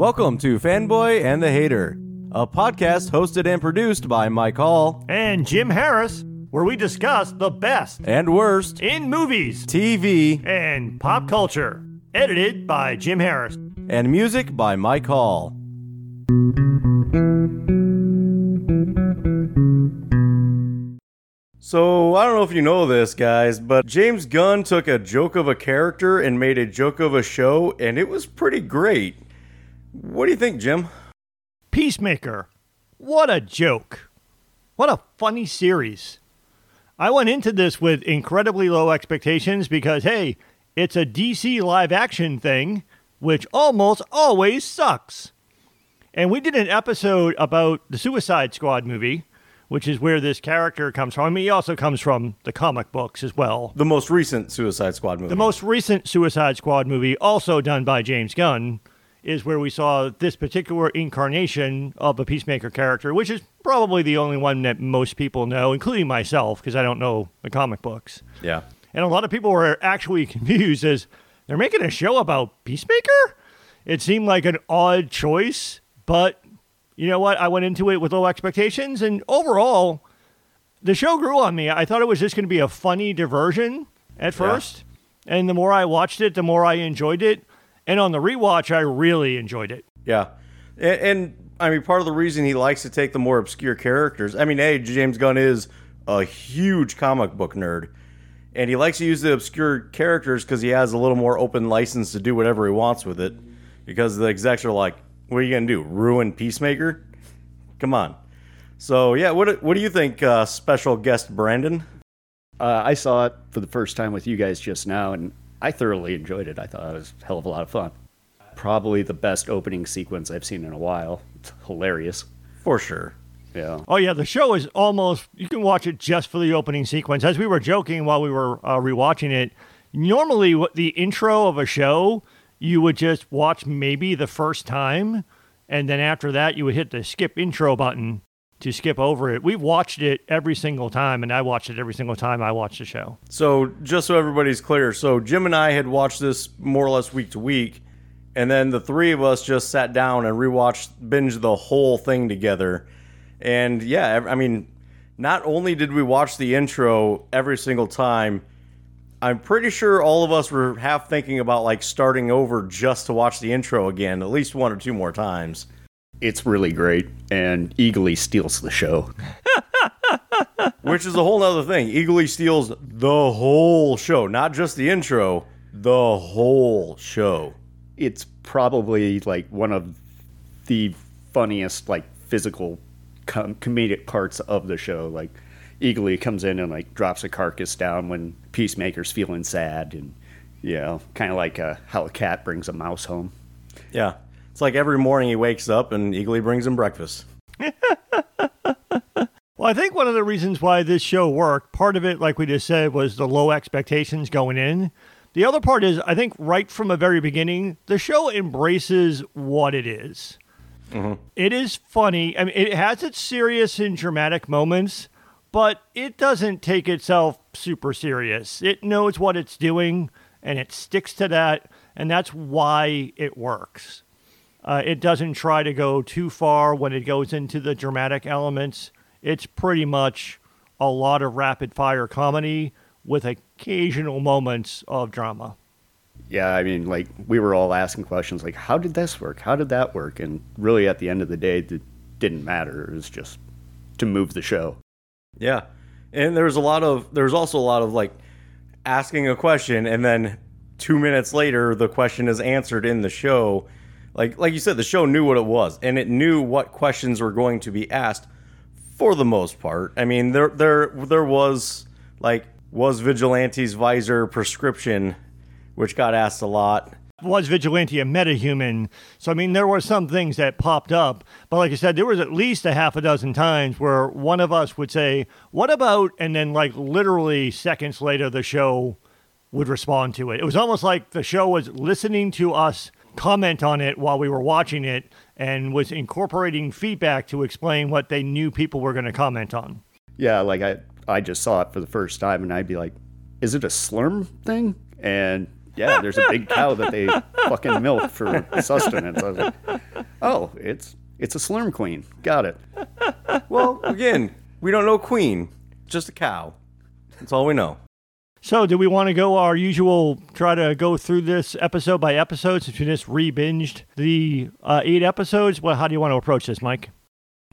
Welcome to Fanboy and the Hater, a podcast hosted and produced by Mike Hall and Jim Harris, where we discuss the best and worst in movies TV and pop culture. Edited by Jim Harris. and music by Mike Hall. So, I don't know if you know this, guys, but James Gunn took a joke of a character and made a joke of a show, and it was pretty great. What do you think, Jim? Peacemaker. What a joke. What a funny series. I went into this with incredibly low expectations because, hey, it's a DC live action thing, which almost always sucks. And we did an episode about the Suicide Squad movie, which is where this character comes from. I mean, he also comes from the comic books as well. The most recent Suicide Squad movie. The most recent Suicide Squad movie, also done by James Gunn, is where we saw this particular incarnation of a Peacemaker character, which is probably the only one that most people know, including myself, because I don't know the comic books. Yeah. And a lot of people were actually confused as they're making a show about Peacemaker? It seemed like an odd choice, but you know what? I went into it with low expectations, and overall, the show grew on me. I thought it was just going to be a funny diversion at first, and the more I watched it, the more I enjoyed it. And on the rewatch, I really enjoyed it. Yeah. And, and I mean, part of the reason he likes to take the more obscure characters, I mean, hey, James Gunn is a huge comic book nerd. And he likes to use the obscure characters because he has a little more open license to do whatever he wants with it. Because the execs are like, what are you going to do? Ruin Peacemaker? Come on. So, yeah, what, what do you think, uh, special guest Brandon? Uh, I saw it for the first time with you guys just now, and I thoroughly enjoyed it. I thought it was a hell of a lot of fun. Probably the best opening sequence I've seen in a while. It's hilarious. For sure. Yeah. Oh yeah, the show is almost. You can watch it just for the opening sequence. As we were joking while we were uh, rewatching it, normally what the intro of a show you would just watch maybe the first time, and then after that you would hit the skip intro button to skip over it. We've watched it every single time, and I watched it every single time I watched the show. So, just so everybody's clear, so Jim and I had watched this more or less week to week, and then the three of us just sat down and rewatched, binged the whole thing together. And yeah, I mean, not only did we watch the intro every single time, I'm pretty sure all of us were half thinking about like starting over just to watch the intro again, at least one or two more times. It's really great, and Eagly steals the show. Which is a whole nother thing. Eagly steals the whole show, not just the intro, the whole show. It's probably like one of the funniest, like, physical com- comedic parts of the show. Like, Eagly comes in and, like, drops a carcass down when Peacemaker's feeling sad, and, you know, kind of like uh, how a cat brings a mouse home. Yeah. It's like every morning he wakes up and Eagly brings him breakfast. Well, I think one of the reasons why this show worked, part of it, like we just said, was the low expectations going in. The other part is, I think, right from the very beginning, the show embraces what it is. Mm-hmm. It is funny. I mean, it has its serious and dramatic moments, but it doesn't take itself super serious. It knows what it's doing and it sticks to that, and that's why it works. Uh, it doesn't try to go too far when it goes into the dramatic elements. It's pretty much a lot of rapid fire comedy with occasional moments of drama. Yeah, I mean, like we were all asking questions like, "How did this work? How did that work?" And really, at the end of the day, it didn't matter. It was just to move the show. Yeah. And there's a lot of there's also a lot of like asking a question and then 2 minutes later the question is answered in the show. Like like you said the show knew what it was and it knew what questions were going to be asked for the most part. I mean there there there was like was Vigilante's visor prescription which got asked a lot. Was Vigilante a metahuman? So, I mean, there were some things that popped up. But like I said, there was at least a half a dozen times where one of us would say, What about? And then, like, literally seconds later, the show would respond to it. It was almost like the show was listening to us comment on it while we were watching it and was incorporating feedback to explain what they knew people were going to comment on. Yeah, like I I just saw it for the first time and I'd be like, "Is it a slurm thing?" And yeah, there's a big cow that they fucking milk for sustenance. I was like, "Oh, it's it's a slurm queen. Got it." Well, again, we don't know Queen, just a cow. That's all we know. So, do we want to go our usual try to go through this episode by episode since we just re binged the uh, eight episodes? Well, how do you want to approach this, Mike?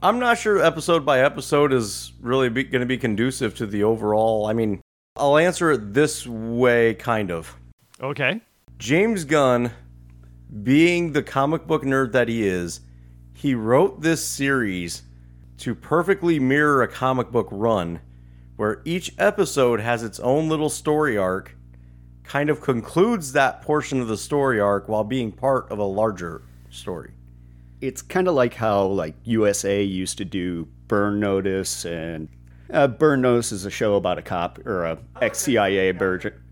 I'm not sure episode by episode is really be, going to be conducive to the overall. I mean, I'll answer it this way, kind of. Okay. James Gunn, being the comic book nerd that he is, he wrote this series to perfectly mirror a comic book run where each episode has its own little story arc, kind of concludes that portion of the story arc while being part of a larger story. It's kind of like how like USA used to do Burn Notice and uh, Burn Notice is a show about a cop or a ex CIA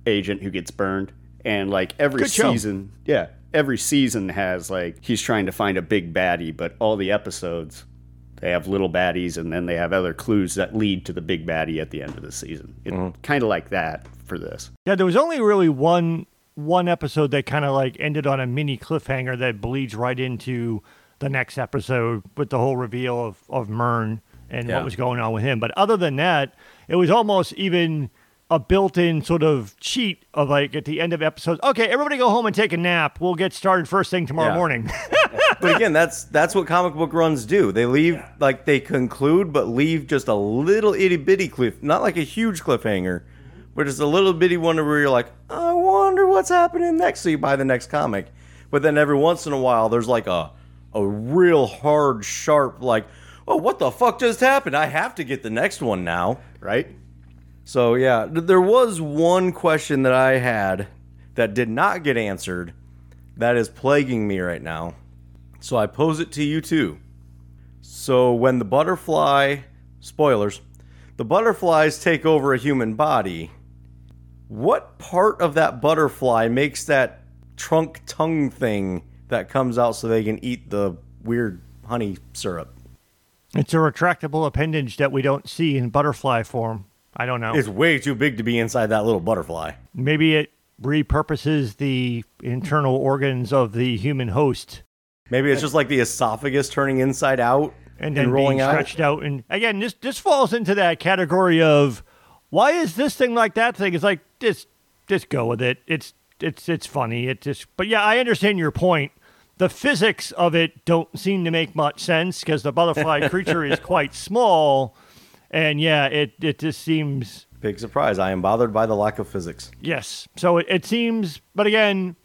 agent who gets burned, and like every Good show. season, yeah, every season has like he's trying to find a big baddie, but all the episodes they have little baddies, and then they have other clues that lead to the big baddie at the end of the season. It's mm-hmm. kind of like that for this. Yeah, there was only really one one episode that kind of like ended on a mini cliffhanger that bleeds right into the next episode with the whole reveal of of Murn and Yeah. what was going on with him. But other than that, it was almost even a built-in sort of cheat of like at the end of episodes. Okay, everybody go home and take a nap. We'll get started first thing tomorrow Yeah. morning. But again, that's that's what comic book runs do. They leave like they conclude, but leave just a little itty bitty cliff, not like a huge cliffhanger, but just a little bitty one where you're like, I wonder what's happening next. So you buy the next comic, but then every once in a while, there's like a a real hard, sharp like, oh, what the fuck just happened? I have to get the next one now. Right? So yeah, there was one question that I had that did not get answered that is plaguing me right now. So I pose it to you too. So when the butterfly spoilers, the butterflies take over a human body, what part of that butterfly makes that trunk tongue thing that comes out so they can eat the weird honey syrup? it's a retractable appendage that we don't see in butterfly form. I don't know. It's way too big to be inside that little butterfly. Maybe it repurposes the internal organs of the human host Maybe it's just like the esophagus turning inside out and then rolling being out. stretched out. And again, this this falls into that category of why is this thing like that thing? It's like just just go with it. It's it's it's funny. It just but yeah, I understand your point. The physics of it don't seem to make much sense because the butterfly creature is quite small, and yeah, it it just seems Big surprise. I am bothered by the lack of physics. Yes. So it, it seems, but again,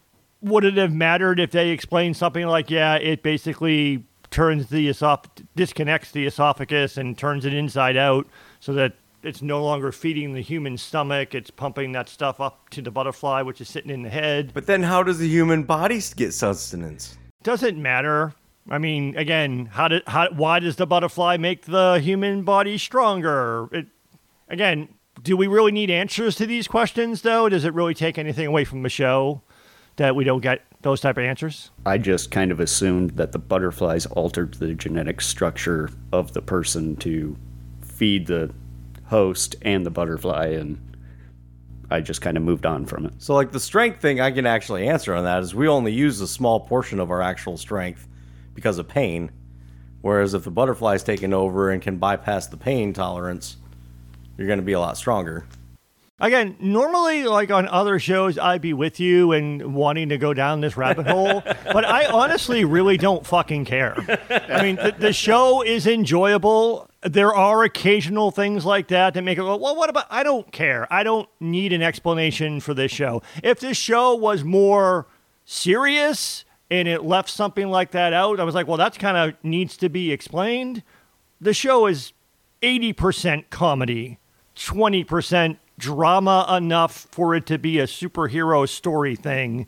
would it have mattered if they explained something like, yeah, it basically turns the esoph- disconnects the esophagus and turns it inside out so that it's no longer feeding the human stomach. It's pumping that stuff up to the butterfly, which is sitting in the head. But then how does the human body get sustenance? Doesn't matter. I mean, again, how did how why does the butterfly make the human body stronger? It, again, do we really need answers to these questions though? Does it really take anything away from the show that we don't get those type of answers? I just kind of assumed that the butterflies altered the genetic structure of the person to feed the host and the butterfly, and I just kind of moved on from it. So like the strength thing I can actually answer on that is we only use a small portion of our actual strength because of pain. Whereas if the butterfly's taken over and can bypass the pain tolerance, you're going to be a lot stronger. Again, normally, like on other shows, I'd be with you and wanting to go down this rabbit hole, but I honestly really don't fucking care. I mean, the, the show is enjoyable. There are occasional things like that that make it, go, well, what about? I don't care. I don't need an explanation for this show. If this show was more serious and it left something like that out, I was like, well, that's kind of needs to be explained. The show is 80% comedy, 20% drama enough for it to be a superhero story thing.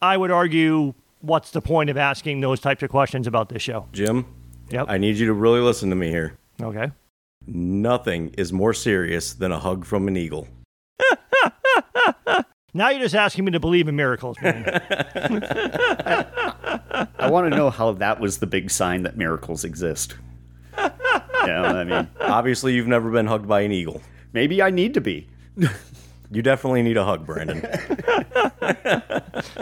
I would argue, what's the point of asking those types of questions about this show? Jim, Yep. I need you to really listen to me here. okay. Nothing is more serious than a hug from an eagle. Now you're just asking me to believe in miracles, man. I want to know how that was the big sign that miracles exist. you know, I mean, Obviously, you've never been hugged by an eagle. maybe I need to be. You definitely need a hug, Brandon.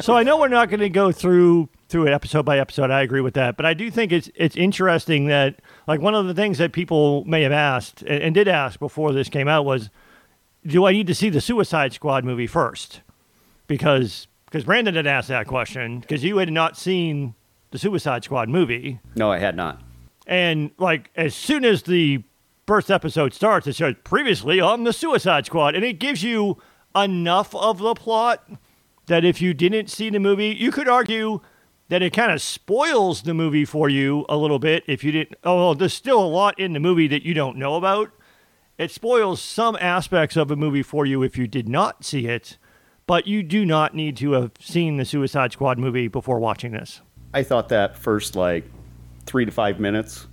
so I know we're not going to go through through it episode by episode. I agree with that, but I do think it's it's interesting that like one of the things that people may have asked and, and did ask before this came out was, do I need to see the Suicide Squad movie first? Because because Brandon had asked that question because you had not seen the Suicide Squad movie. No, I had not. And like as soon as the first episode starts, it shows previously on the Suicide Squad, and it gives you enough of the plot that if you didn't see the movie, you could argue that it kind of spoils the movie for you a little bit if you didn't. Oh, there's still a lot in the movie that you don't know about. It spoils some aspects of a movie for you if you did not see it, but you do not need to have seen the Suicide Squad movie before watching this. I thought that first like three to five minutes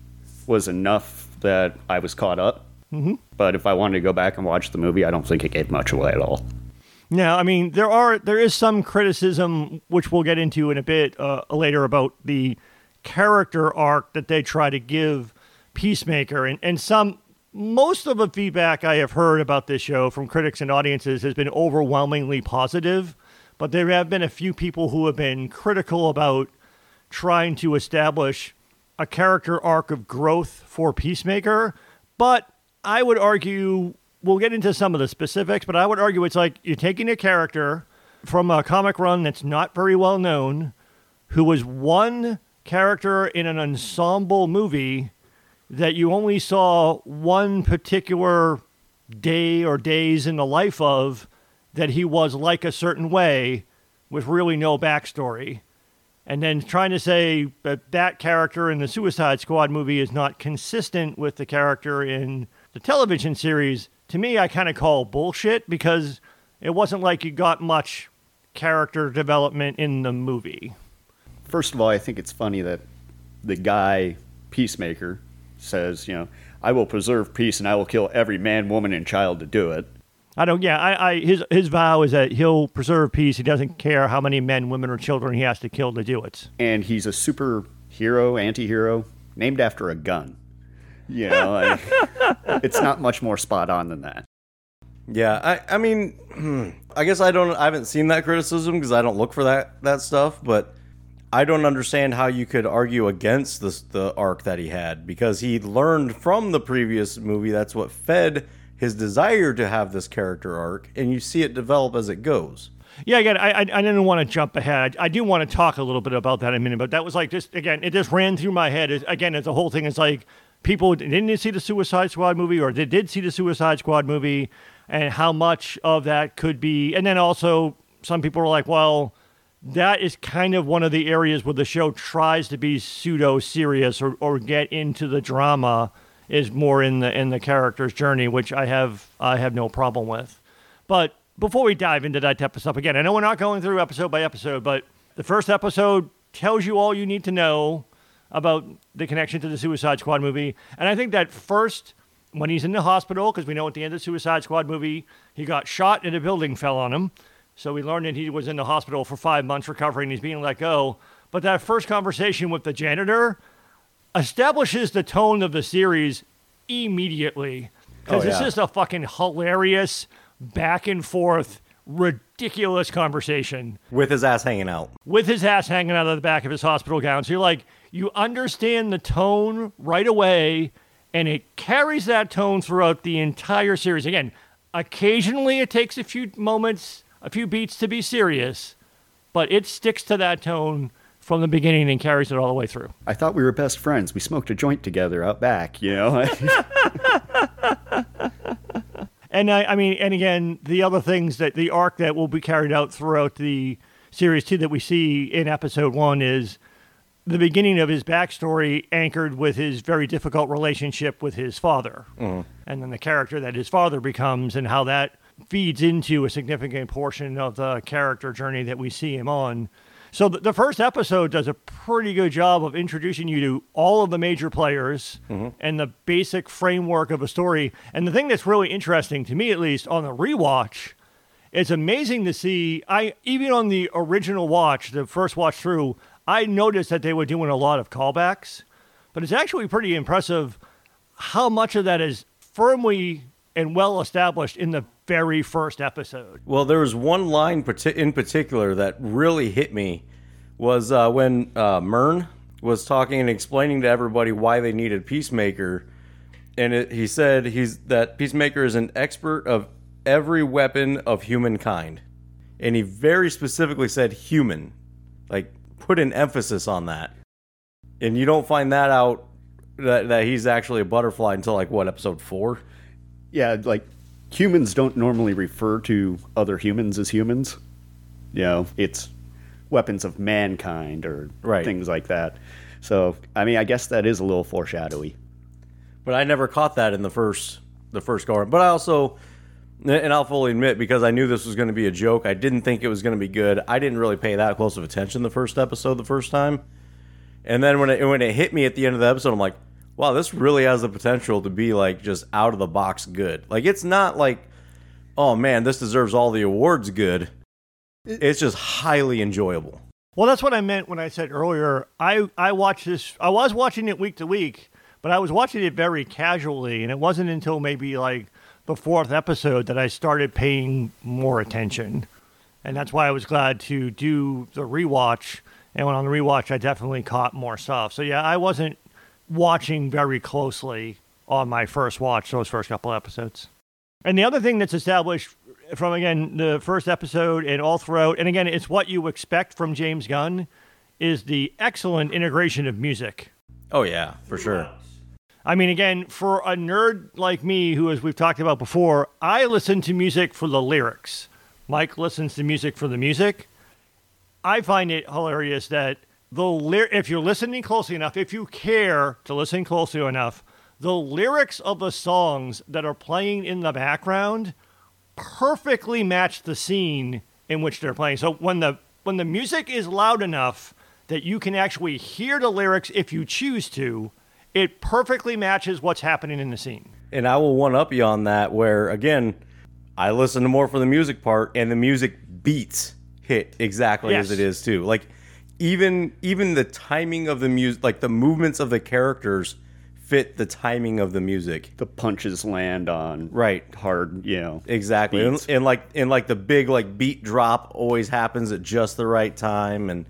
was enough that I was caught up. Mm-hmm. But if I wanted to go back and watch the movie, I don't think it gave much away at all. Now, I mean, there are there is some criticism which we'll get into in a bit uh, later about the character arc that they try to give Peacemaker, and and some most of the feedback I have heard about this show from critics and audiences has been overwhelmingly positive, but there have been a few people who have been critical about trying to establish a character arc of growth for Peacemaker, but I would argue we'll get into some of the specifics, but I would argue it's like you're taking a character from a comic run that's not very well known, who was one character in an ensemble movie that you only saw one particular day or days in the life of that he was like a certain way with really no backstory and then trying to say that that character in the Suicide Squad movie is not consistent with the character in the television series, to me, I kind of call bullshit because it wasn't like you got much character development in the movie. First of all, I think it's funny that the guy, Peacemaker, says, you know, I will preserve peace and I will kill every man, woman, and child to do it. I don't. Yeah, I, I his his vow is that he'll preserve peace. He doesn't care how many men, women, or children he has to kill to do it. And he's a superhero, anti-hero, named after a gun. You know, I- it's not much more spot on than that. Yeah, I, I mean, I guess I don't, I haven't seen that criticism because I don't look for that that stuff. But I don't understand how you could argue against this the arc that he had because he learned from the previous movie. That's what fed his desire to have this character arc, and you see it develop as it goes. Yeah, again, I, I, I didn't want to jump ahead. I, I do want to talk a little bit about that in a minute, but that was like just again, it just ran through my head. It, again, it's the whole thing is like people didn't see the Suicide Squad movie, or they did see the Suicide Squad movie, and how much of that could be. And then also, some people were like, well, that is kind of one of the areas where the show tries to be pseudo serious or, or get into the drama is more in the in the character's journey, which I have I have no problem with. But before we dive into that type of stuff again, I know we're not going through episode by episode, but the first episode tells you all you need to know about the connection to the Suicide Squad movie. And I think that first, when he's in the hospital, because we know at the end of the Suicide Squad movie, he got shot and a building fell on him. So we learned that he was in the hospital for five months recovering. And he's being let go. But that first conversation with the janitor establishes the tone of the series immediately. Because Oh, it's yeah. just a fucking hilarious, back and forth, ridiculous conversation With his ass hanging out. with his ass hanging out of the back of his hospital gown. So you're like, you understand the tone right away, and it carries that tone throughout the entire series. Again, occasionally it takes a few moments, a few beats to be serious, but it sticks to that tone from the beginning and carries it all the way through. I thought we were best friends. We smoked a joint together out back, you know? And I, I mean, and again, the other things that the arc that will be carried out throughout the series too that we see in episode one is the beginning of his backstory anchored with his very difficult relationship with his father, mm-hmm. and then the character that his father becomes, and how that feeds into a significant portion of the character journey that we see him on. So the, the first episode does a pretty good job of introducing you to all of the major players mm-hmm. and the basic framework of a story. And the thing that's really interesting to me, at least on the rewatch, it's amazing to see. I even on the original watch, the first watch through, I noticed that they were doing a lot of callbacks, but it's actually pretty impressive how much of that is firmly and well established in the very first episode. Well, there was one line in particular that really hit me was uh, when uh, Murn was talking and explaining to everybody why they needed Peacemaker, and it, he said he's that Peacemaker is an expert of every weapon of humankind, and he very specifically said human, like put an emphasis on that, and you don't find that out that, that he's actually a butterfly until like what episode four. Yeah, like humans don't normally refer to other humans as humans. You know, it's weapons of mankind or Right. things like that. So, I mean, I guess that is a little foreshadowy. but I never caught that in the first the first go around. But I also, and I'll fully admit, because I knew this was going to be a joke, I didn't think it was going to be good. I didn't really pay that close of attention the first episode the first time, and then when it when it hit me at the end of the episode, I'm like, wow, this really has the potential to be like just out of the box good. Like it's not like, oh man, this deserves all the awards good. It's just highly enjoyable. Well, that's what I meant when I said earlier. I I watched this. I was watching it week to week, but I was watching it very casually, and it wasn't until maybe like the fourth episode that I started paying more attention, and that's why I was glad to do the rewatch. And when on the rewatch, I definitely caught more stuff. So yeah, I wasn't watching very closely on my first watch those first couple episodes. And the other thing that's established from again the first episode and all throughout, and again, it's what you expect from James Gunn, is the excellent integration of music. Oh yeah, for sure. I mean, again, for a nerd like me, who, as we've talked about before, I listen to music for the lyrics. Mike listens to music for the music. I find it hilarious that the ly- if you're listening closely enough, if you care to listen closely enough, the lyrics of the songs that are playing in the background perfectly match the scene in which they're playing. So when the when the music is loud enough that you can actually hear the lyrics if you choose to, it perfectly matches what's happening in the scene. And I will one up you on that. Where again, I listen to more for the music part, and the music beats hit exactly as it is too. Like even even the timing of the music, like the movements of the characters, fit the timing of the music. The punches land on Right. hard, you know. Exactly, and, and like and like the big like beat drop always happens at just the right time, and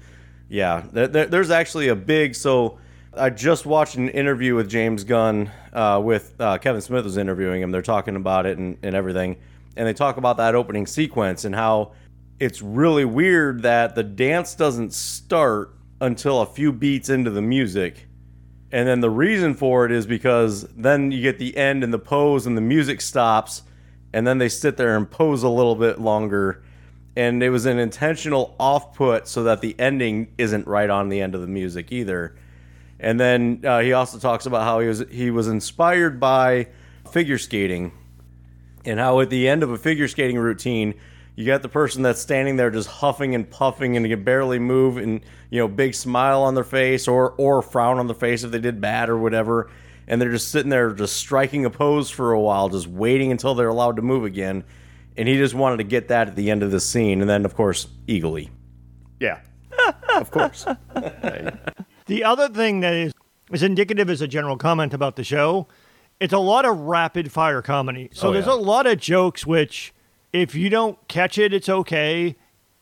yeah, there, there- there's actually a big. So I just watched an interview with James Gunn uh, with uh, Kevin Smith was interviewing him. They're talking about it and, and everything, and they talk about that opening sequence and how it's really weird that the dance doesn't start until a few beats into the music. And then the reason for it is because then you get the end and the pose and the music stops and then they sit there and pose a little bit longer and it was an intentional off put so that the ending isn't right on the end of the music either. And then uh, he also talks about how he was he was inspired by figure skating and how at the end of a figure skating routine you got the person that's standing there just huffing and puffing and can barely move and you know big smile on their face or or frown on their face if they did bad or whatever and they're just sitting there just striking a pose for a while just waiting until they're allowed to move again and he just wanted to get that at the end of the scene and then of course Eagly Yeah. of course. The other thing that is, is indicative as a general comment about the show, it's a lot of rapid fire comedy. So Oh, there's yeah. a lot of jokes which, if you don't catch it, it's okay.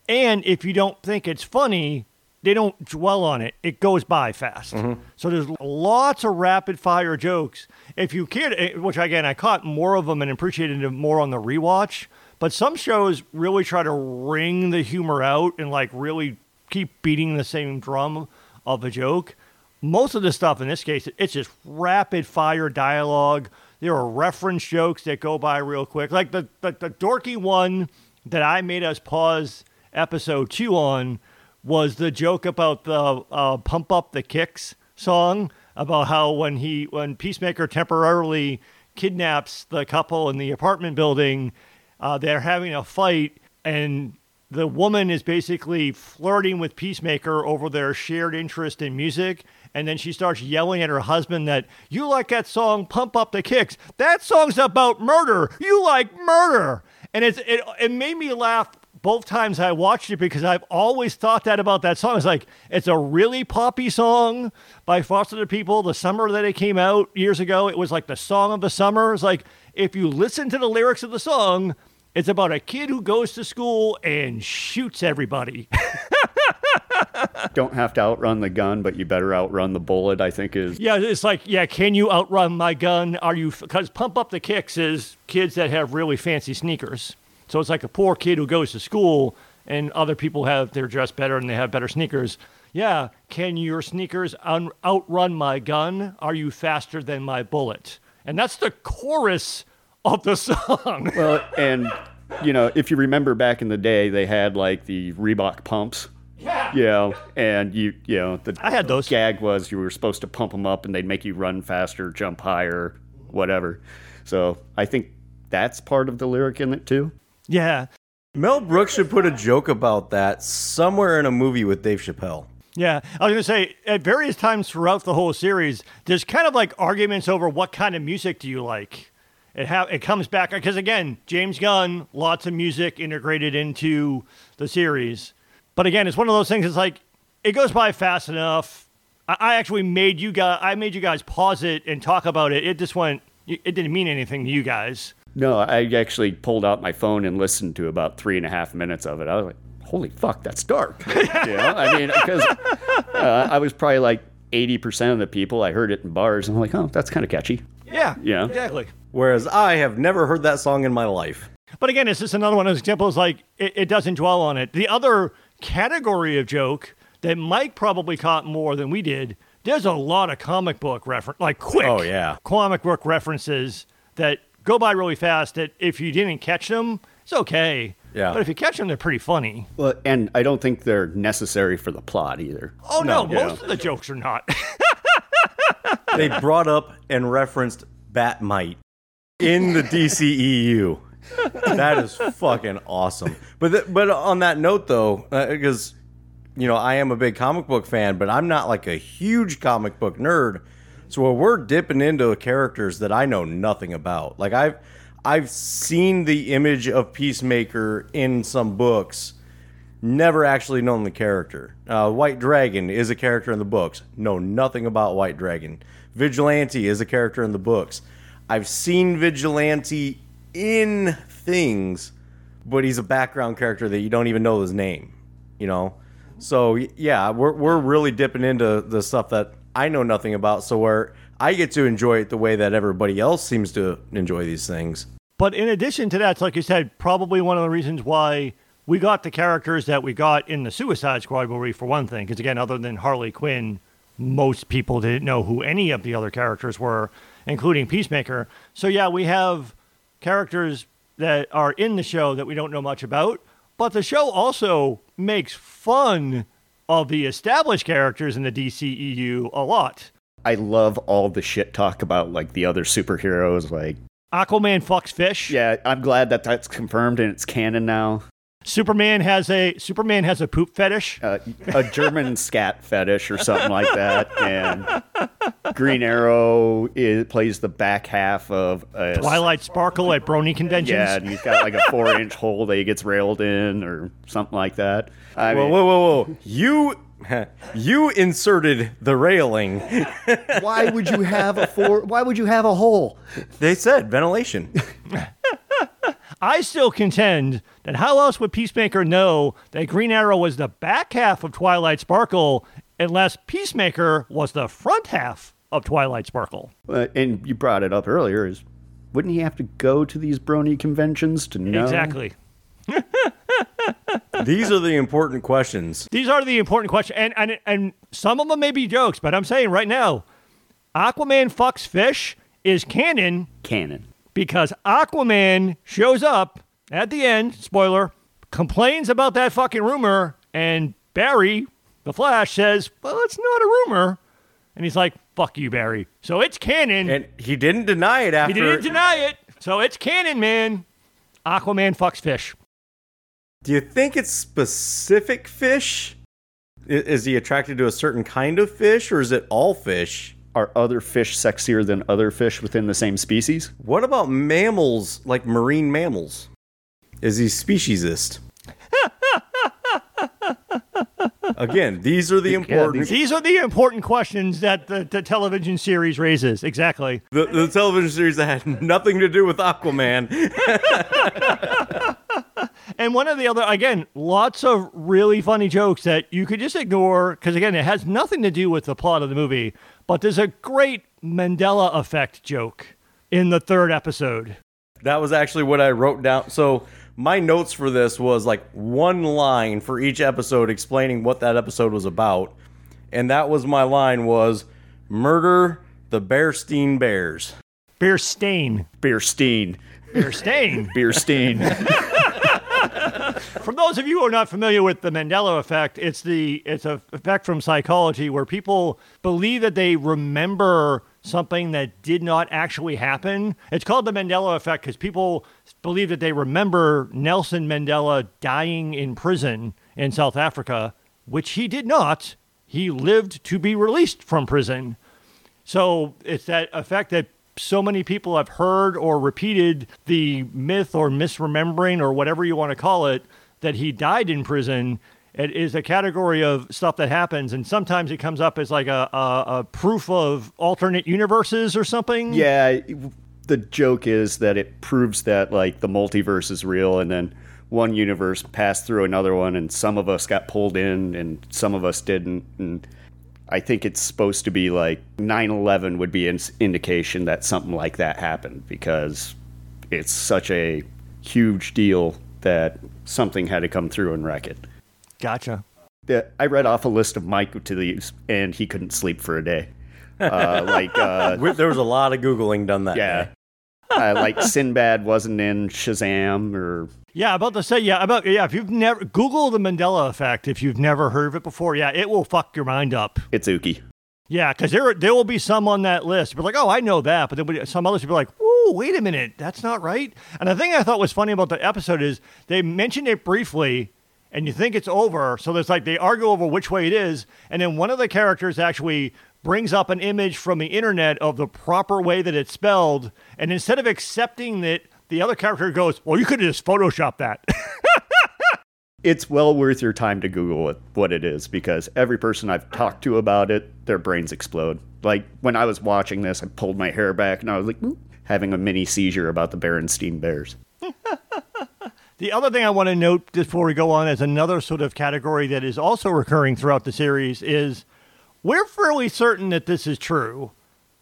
And if you don't think it's funny, they don't dwell on it. It goes by fast. Mm-hmm. So there's lots of rapid fire jokes. If you care, to- eh, which again, I caught more of them and appreciated them more on the rewatch. But some shows really try to wring the humor out and like really keep beating the same drum of a joke. Most of the stuff in this case, it's just rapid fire dialogue. There are reference jokes that go by real quick. Like the, the, the dorky one that I made us pause episode two on was the joke about the uh, pump up the kicks song about how when he when peacemaker temporarily kidnaps the couple in the apartment building uh, they're having a fight and the woman is basically flirting with peacemaker over their shared interest in music and then she starts yelling at her husband that you like that song pump up the kicks that song's about murder you like murder and it's it it made me laugh both times I watched it because I've always thought that about that song. It's like it's a really poppy song by Foster the People. The summer that it came out years ago, it was like the song of the summer. It's like if you listen to the lyrics of the song, it's about a kid who goes to school and shoots everybody. Don't have to outrun the gun, but you better outrun the bullet. I think is yeah, it's like yeah, can you outrun my gun? Are you because pump up the kicks is kids that have really fancy sneakers. So it's like a poor kid who goes to school and other people have they're dressed better and they have better sneakers. Yeah, can your sneakers un- outrun my gun? Are you faster than my bullet? And that's the chorus of the song. well, and you know, if you remember back in the day, they had like the Reebok pumps. Yeah. You know, and you, you know, the I had those. gag was you were supposed to pump them up and they'd make you run faster, jump higher, whatever. So I think that's part of the lyric in it too. Yeah. Mel Brooks should put a joke about that somewhere in a movie with Dave Chappelle. Yeah, I was going to say at various times throughout the whole series, there's kind of like arguments over what kind of music do you like. It ha- it comes back because again, James Gunn, lots of music integrated into the series, but again, it's one of those things. It's like it goes by fast enough. I, I actually made you guys, I made you guys pause it and talk about it. It just went. It didn't mean anything to you guys. No, I actually pulled out my phone and listened to about three and a half minutes of it. I was like, holy fuck, that's dark. you know, I mean, because uh, I was probably like 80% of the people, I heard it in bars. And I'm like, oh, that's kind of catchy. Yeah, Yeah. exactly. Whereas I have never heard that song in my life. But again, it's just another one of those examples like it, it doesn't dwell on it. The other category of joke that Mike probably caught more than we did, there's a lot of comic book reference, like quick Oh, yeah. comic book references that go by really fast that if you didn't catch them, it's okay. Yeah. But if you catch them, they're pretty funny. Well, and I don't think they're necessary for the plot either. Oh, no, No. most of the jokes are not. They brought up and referenced Bat-Mite in the DCEU. That is fucking awesome. But th- but on that note though, because you know I am a big comic book fan, but I'm not like a huge comic book nerd. So we're dipping into characters that I know nothing about, like I've I've seen the image of Peacemaker in some books, never actually known the character. Uh, White Dragon is a character in the books. Know nothing about White Dragon. Vigilante is a character in the books. I've seen Vigilante in things, but he's a background character that you don't even know his name. You know, so yeah, we're we're really dipping into the stuff that I know nothing about. So where I get to enjoy it the way that everybody else seems to enjoy these things. But in addition to that, like you said, probably one of the reasons why we got the characters that we got in the Suicide Squad movie, for one thing. Because again, other than Harley Quinn, most people didn't know who any of the other characters were, including Peacemaker. So yeah, we have characters that are in the show that we don't know much about. But the show also makes fun of the established characters in the DCEU a lot. I love all the shit talk about like the other superheroes. Like, Aquaman fucks fish. yeah, I'm glad that that's confirmed and it's canon now. Superman has a Superman has a poop fetish. Uh, a German scat fetish or something like that, and Green Arrow is, plays the back half of a Twilight Sparkle at Brony conventions. Yeah, and he's got like a four-inch hole that he gets railed in, or something like that. I Whoa, mean, whoa, whoa, whoa! You, you inserted the railing. why would you have a four? Why would you have a hole? They said ventilation. I still contend that how else would Peacemaker know that Green Arrow was the back half of Twilight Sparkle unless Peacemaker was the front half of Twilight Sparkle? Uh, and you brought it up earlier. Is wouldn't he have to go to these Brony conventions to know? Exactly. These are the important questions. These are the important questions, and, and and some of them may be jokes, but I'm saying right now, Aquaman fucks fish is canon Canon. because Aquaman shows up at the end, spoiler, complains about that fucking rumor, and Barry, the Flash, says, Well, it's not a rumor. And he's like, Fuck you, Barry. So it's canon. And he didn't deny it after. he didn't deny it. So it's canon, man. Aquaman fucks fish. Do you think it's specific fish? Is he attracted to a certain kind of fish, or is it all fish? Are other fish sexier than other fish within the same species? What about mammals, like marine mammals? Is he speciesist? Again, these are the important. These are the important questions that the, the television series raises. Exactly. the, the television series that had nothing to do with Aquaman. And one of the other, again, lots of really funny jokes that you could just ignore because, again, it has nothing to do with the plot of the movie. But there's a great Mandela effect joke in the third episode. That was actually what I wrote down. So my notes for this was like one line for each episode explaining what that episode was about. And that was my line was murder the Bearstein Bears. Beerstein. Beer stain. Beerstein. For those of you who are not familiar with the Mandela effect, it's the it's a effect from psychology where people believe that they remember something that did not actually happen. It's called the Mandela effect because people believe that they remember Nelson Mandela dying in prison in South Africa, which he did not. He lived to be released from prison. So it's that effect that so many people have heard or repeated the myth or misremembering or whatever you want to call it that he died in prison. It is a category of stuff that happens, and sometimes it comes up as like a, a, a proof of alternate universes or something. yeah, the joke is that it proves that like the multiverse is real, and then one universe passed through another one, and some of us got pulled in, and some of us didn't. And I think it's supposed to be like 9/11 would be an indication that something like that happened because it's such a huge deal that something had to come through and wreck it. Gotcha. Yeah, I read off a list of Mike to these, and he couldn't sleep for a day. Uh, like, uh, There was a lot of Googling done that yeah, day. uh, like Sinbad wasn't in Shazam, or Yeah, about to say yeah about yeah. If you've never Google the Mandela effect, if you've never heard of it before, yeah, it will fuck your mind up. Itsuki. Yeah, because there there will be some on that list. But like, oh, I know that. But then some others will be like, oh, wait a minute, that's not right." And the thing I thought was funny about the episode is they mentioned it briefly, and you think it's over. So there's like they argue over which way it is, and then one of the characters actually brings up an image from the internet of the proper way that it's spelled, and instead of accepting it, the other character goes, "Well, you could just photoshopped that." It's well worth your time to Google what it is because every person I've talked to about it, their brains explode. Like when I was watching this, I pulled my hair back and I was like "Ooh," having a mini seizure about the Berenstein Bears. The other thing I want to note before we go on as another sort of category that is also recurring throughout the series is we're fairly certain that this is true,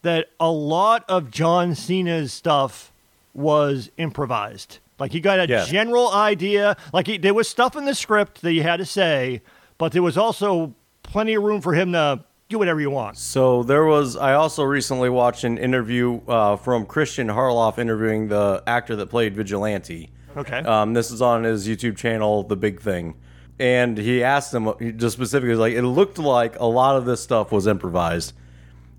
that a lot of John Cena's stuff was improvised. Like he got a Yeah. general idea, like he, there was stuff in the script that he had to say, but there was also plenty of room for him to do whatever you want. So there was. I also recently watched an interview uh, from Christian Harloff interviewing the actor that played Vigilante. Okay. Um, this is on his YouTube channel, The Big Thing, and he asked him just specifically like it looked like a lot of this stuff was improvised,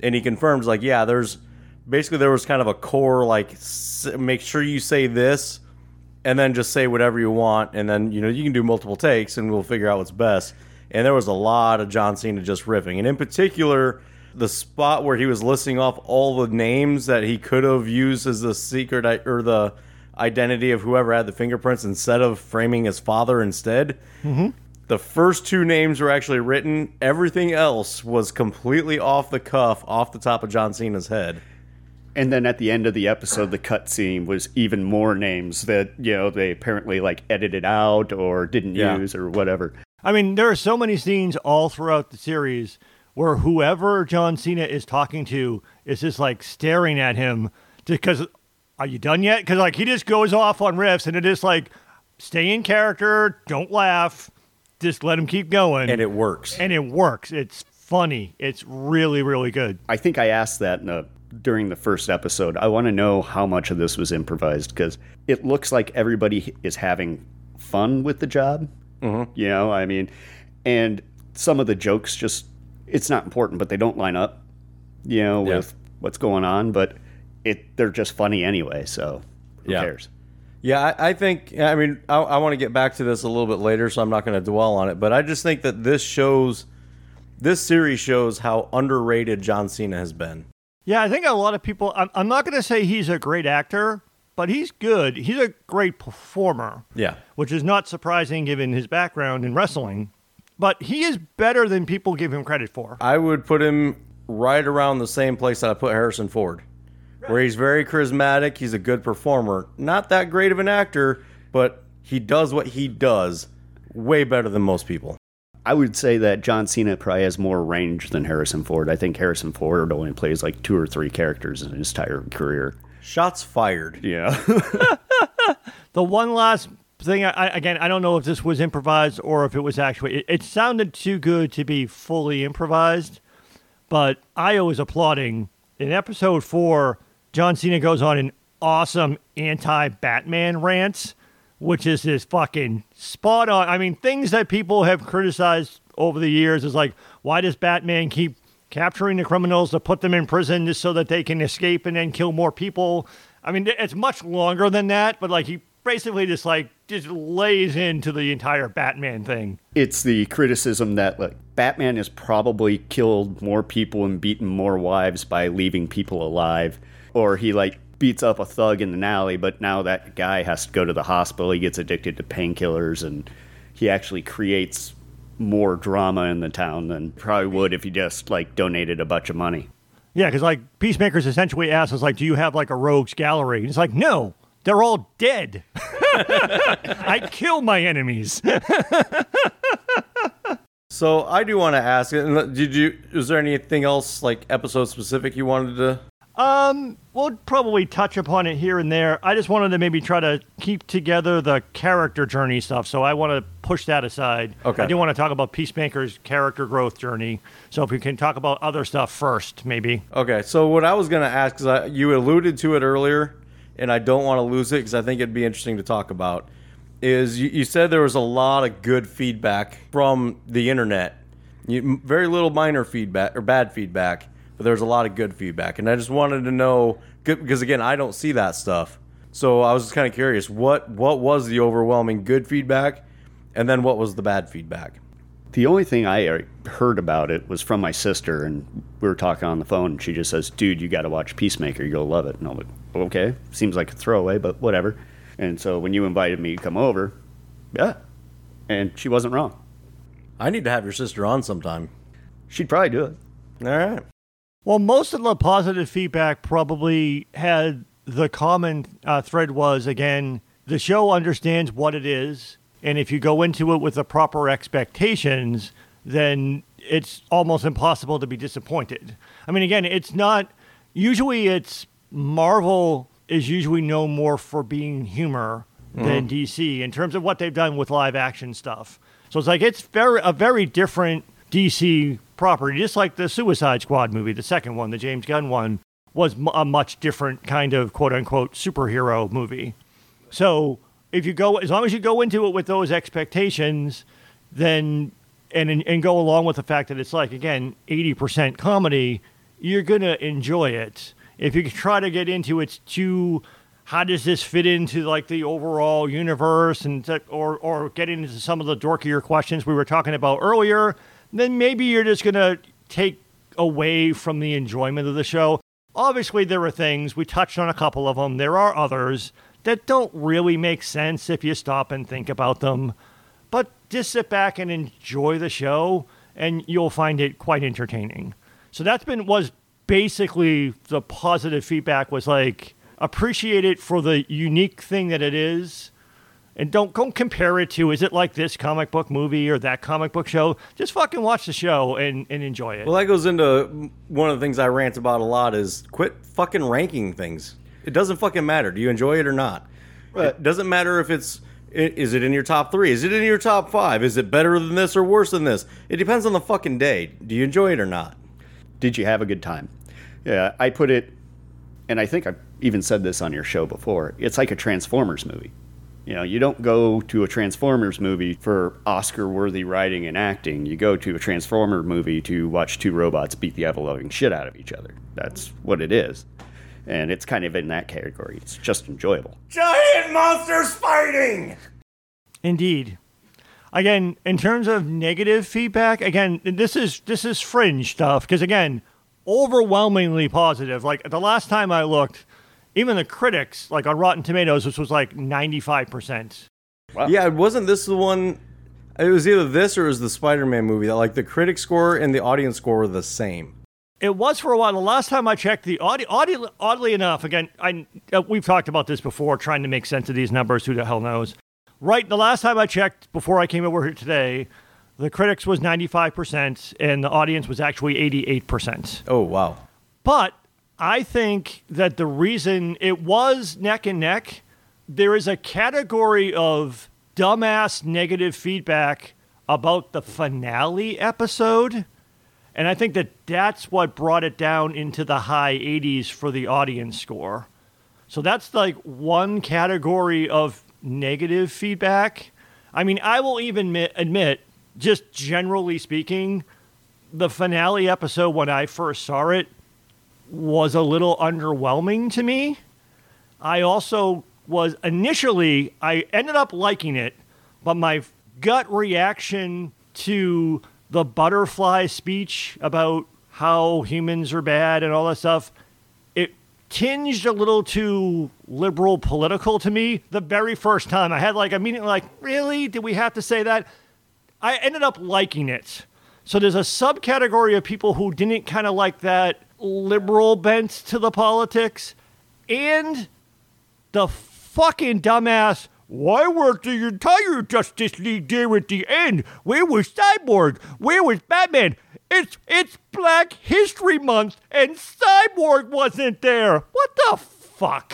and he confirms like yeah, there's basically there was kind of a core like s- make sure you say this, and then just say whatever you want, and then you know you can do multiple takes, and we'll figure out what's best. And there was a lot of John Cena just riffing, and in particular. The spot where he was listing off all the names that he could have used as the secret i- or the identity of whoever had the fingerprints instead of framing his father instead. Mm-hmm. The first two names were actually written. Everything else was completely off the cuff, off the top of John Cena's head. And then at the end of the episode, the cutscene was even more names that, you know, they apparently like edited out or didn't Yeah. use or whatever. I mean, there are so many scenes all throughout the series where whoever John Cena is talking to is just like staring at him because are you done yet? Because like he just goes off on riffs and it is like stay in character, don't laugh, just let him keep going, And it works. and it works. It's funny. It's really really good. I think I asked that in a, during the first episode. I want to know how much of this was improvised because it looks like everybody is having fun with the job. Mm-hmm. You know, I mean, and some of the jokes just, it's not important, but they don't line up, you know, Yeah. with what's going on, but it they're just funny anyway, so who Yeah. cares? Yeah, I, I think. I mean, I, I want to get back to this a little bit later, so I'm not going to dwell on it. But I just think that this shows, this series shows how underrated John Cena has been. Yeah, I think a lot of people. I'm, I'm not going to say he's a great actor, but he's good. He's a great performer. Yeah. Which is not surprising given his background in wrestling. But he is better than people give him credit for. I would put him right around the same place that I put Harrison Ford, where he's very charismatic. He's a good performer. Not that great of an actor, but he does what he does way better than most people. I would say that John Cena probably has more range than Harrison Ford. I think Harrison Ford only plays like two or three characters in his entire career. Shots fired. Yeah. The one last thing, I, I- again, I don't know if this was improvised or if it was actually. It, it sounded too good to be fully improvised, but I was applauding. In episode four, John Cena goes on an awesome anti-Batman rant, which is this fucking spot on. I mean, things that people have criticized over the years is like, why does Batman keep capturing the criminals to put them in prison just so that they can escape and then kill more people? I mean, it's much longer than that, but like he basically just like just lays into the entire Batman thing. it's the criticism that like Batman has probably killed more people and beaten more wives by leaving people alive, or he like beats up a thug in an alley, but now that guy has to go to the hospital. He gets addicted to painkillers, and he actually creates more drama in the town than probably would if he just like donated a bunch of money. Yeah, because like Peacemaker's essentially asked us like, "Do you have like a rogues gallery?" And it's like, "No, they're all dead. I kill my enemies." So I do want to ask, and uh, did you? Is there anything else like episode specific you wanted to? Um, we'll probably touch upon it here and there. I just wanted to maybe try to keep together the character journey stuff, so I want to push that aside. Okay. I do want to talk about Peacemaker's character growth journey. So if we can talk about other stuff first, maybe. Okay, so what I was gonna ask is, you alluded to it earlier, and I don't want to lose it because I think it'd be interesting to talk about. Is you, you said there was a lot of good feedback from the internet, you, very little minor feedback or bad feedback, but there was a lot of good feedback, and I just wanted to know because again, I don't see that stuff. So I was just kind of curious, what what was the overwhelming good feedback, and then what was the bad feedback? The only thing I uh, heard about it was from my sister, and we were talking on the phone, and she just says, "Dude, you got to watch Peacemaker. You'll love it." And I'm like, "Okay, seems like a throwaway, but whatever." And so when you invited me to come over, yeah, and she wasn't wrong. I need to have your sister on sometime. She'd probably do it. All right. Well, most of the positive feedback probably had the common uh, thread was again, the show understands what it is. And if you go into it with the proper expectations, then it's almost impossible to be disappointed. I mean, again, it's not, usually it's Marvel is usually known more for being humor than DC in terms of what they've done with live action stuff. So it's like it's very a very different DC property, just like the Suicide Squad movie, the second one, the James Gunn one, was a much different kind of quote unquote superhero movie. So if you go, as long as you go into it with those expectations, then and and go along with the fact that it's like again eighty percent comedy, you're gonna enjoy it. If you try to get into it's too, how does this fit into like the overall universe and or or get into some of the dorkier questions we were talking about earlier, then maybe you're just gonna take away from the enjoyment of the show. Obviously, there are things we touched on a couple of them. There are others that don't really make sense if you stop and think about them. But just sit back and enjoy the show, and you'll find it quite entertaining. So that's been was basically the positive feedback was like appreciate it for the unique thing that it is. And don't don't compare it to is it like this comic book movie or that comic book show? Just fucking watch the show and, and enjoy it. Well, that goes into one of the things I rant about a lot is quit fucking ranking things. It doesn't fucking matter. Do you enjoy it or not? It doesn't matter if it's is it in your top three? Is it in your top five? Is it better than this or worse than this? It depends on the fucking day. Do you enjoy it or not? Did you have a good time? Yeah, I put it, and I think i've even said this on your show before. It's like a Transformers movie. You know, you don't go to a Transformers movie for Oscar worthy writing and acting. You go to a Transformer movie to watch two robots beat the ever loving shit out of each other. That's what it is. And it's kind of in that category. It's just enjoyable. Giant monsters fighting! Indeed. Again, in terms of negative feedback, again, this is this is fringe stuff because again, overwhelmingly positive. Like the last time I looked, even the critics, like on Rotten Tomatoes, which was like 95%. Yeah, it wasn't this the one? It was either this or it was the Spider-Man movie that like the critic score and the audience score were the same. It was for a while. The last time I checked, the audio, audio oddly enough, again, I uh, we've talked about this before, trying to make sense of these numbers. Who the hell knows? Right, the last time I checked before I came over here today, the critics was 95% and the audience was actually 88%. Oh wow. But I think that the reason it was neck and neck, there is a category of dumbass negative feedback about the finale episode. And I think that that's what brought it down into the high 80s for the audience score. So that's like one category of negative feedback. I mean, I will even admit, admit just generally speaking, the finale episode when I first saw it was a little underwhelming to me. I also was initially, I ended up liking it, but my gut reaction to the butterfly speech about how humans are bad and all that stuff, it tinged a little too liberal political to me the very first time. I had like immediately like, really? Did we have to say that? I ended up liking it. So there's a subcategory of people who didn't kind of like that liberal bent to the politics, and the fucking dumbass. Why weren't the entire Justice League there at the end? Where was Cyborg? Where was Batman? It's it's Black History Month and Cyborg wasn't there. What the fuck?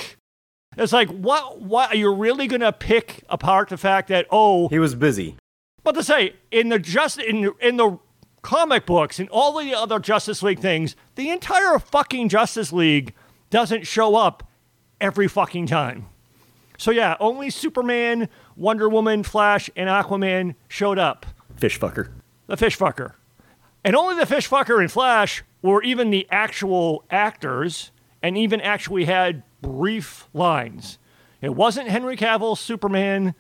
It's like what what are you really gonna pick apart the fact that oh He was busy. but to say in the just in in the comic books and all the other Justice League things, the entire fucking Justice League doesn't show up every fucking time. So yeah, only Superman, Wonder Woman, Flash, and Aquaman showed up. Fish fucker. The fish fucker. And only the fish fucker and Flash were even the actual actors and even actually had brief lines. It wasn't Henry Cavill, Superman.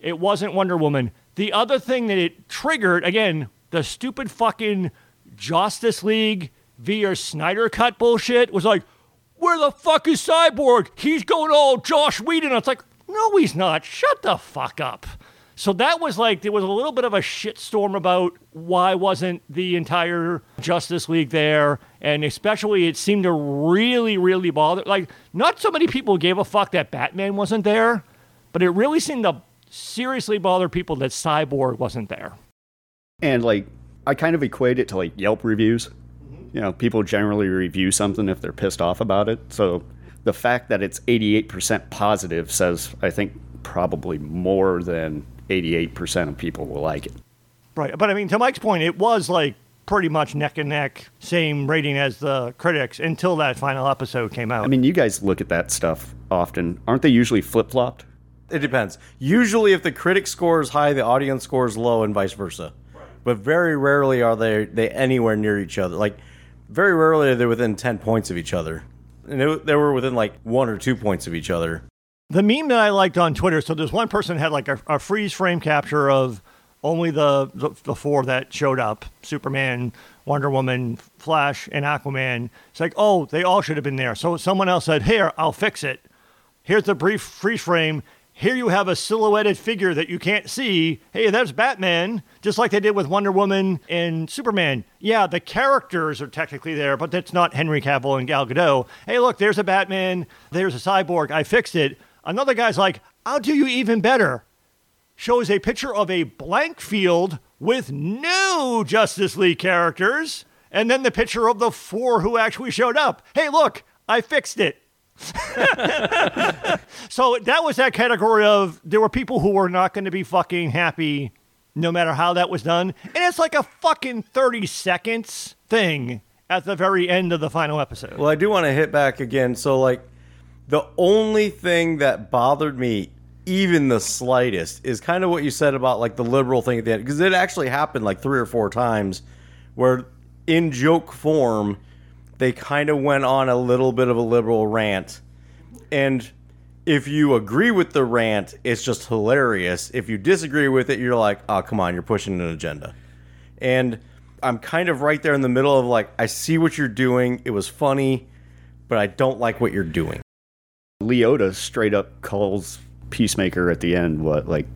It wasn't Wonder Woman. The other thing that it triggered, again, the stupid fucking Justice League via Snyder Cut bullshit was like, where the fuck is Cyborg? He's going all Joss Whedon. It's like, no, he's not. Shut the fuck up. So that was like there was a little bit of a shitstorm about why wasn't the entire Justice League there, and especially it seemed to really, really bother. Like not so many people gave a fuck that Batman wasn't there, but it really seemed to seriously bother people that Cyborg wasn't there. And like, I kind of equate it to like Yelp reviews. Mm-hmm. You know, people generally review something if they're pissed off about it. So the fact that it's 88% positive says, I think, probably more than 88% of people will like it. Right, but I mean, to Mike's point, it was like pretty much neck and neck, same rating as the critics until that final episode came out. I mean, you guys look at that stuff often. Aren't they usually flip flopped? It depends. Usually, if the critic score is high, the audience score is low, and vice versa. But very rarely are they they anywhere near each other. Like very rarely are they within ten points of each other, and it, they were within like one or two points of each other. The meme that I liked on Twitter, so there's one person had like a, a freeze frame capture of only the, the the four that showed up: Superman, Wonder Woman, Flash, and Aquaman. It's like, oh, they all should have been there. So someone else said, "Here, I'll fix it. Here's the brief freeze frame. Here you have a silhouetted figure that you can't see. Hey, that's Batman, just like they did with Wonder Woman and Superman. Yeah, the characters are technically there, but that's not Henry Cavill and Gal Gadot. Hey, look, there's a Batman, there's a cyborg. I fixed it. Another guy's like, I'll do you even better. Shows a picture of a blank field with no Justice League characters, and then the picture of the four who actually showed up. Hey, look, I fixed it. so that was that category of there were people who were not going to be fucking happy no matter how that was done. And it's like a fucking 30 seconds thing at the very end of the final episode. Well, I do want to hit back again. So, like, the only thing that bothered me, even the slightest, is kind of what you said about like the liberal thing at the end, because it actually happened like three or four times, where in joke form, they kind of went on a little bit of a liberal rant, and if you agree with the rant, it's just hilarious. If you disagree with it, you're like, oh, come on, you're pushing an agenda. And I'm kind of right there in the middle of like, I see what you're doing. It was funny, but I don't like what you're doing. Leota straight up calls Peacemaker at the end what like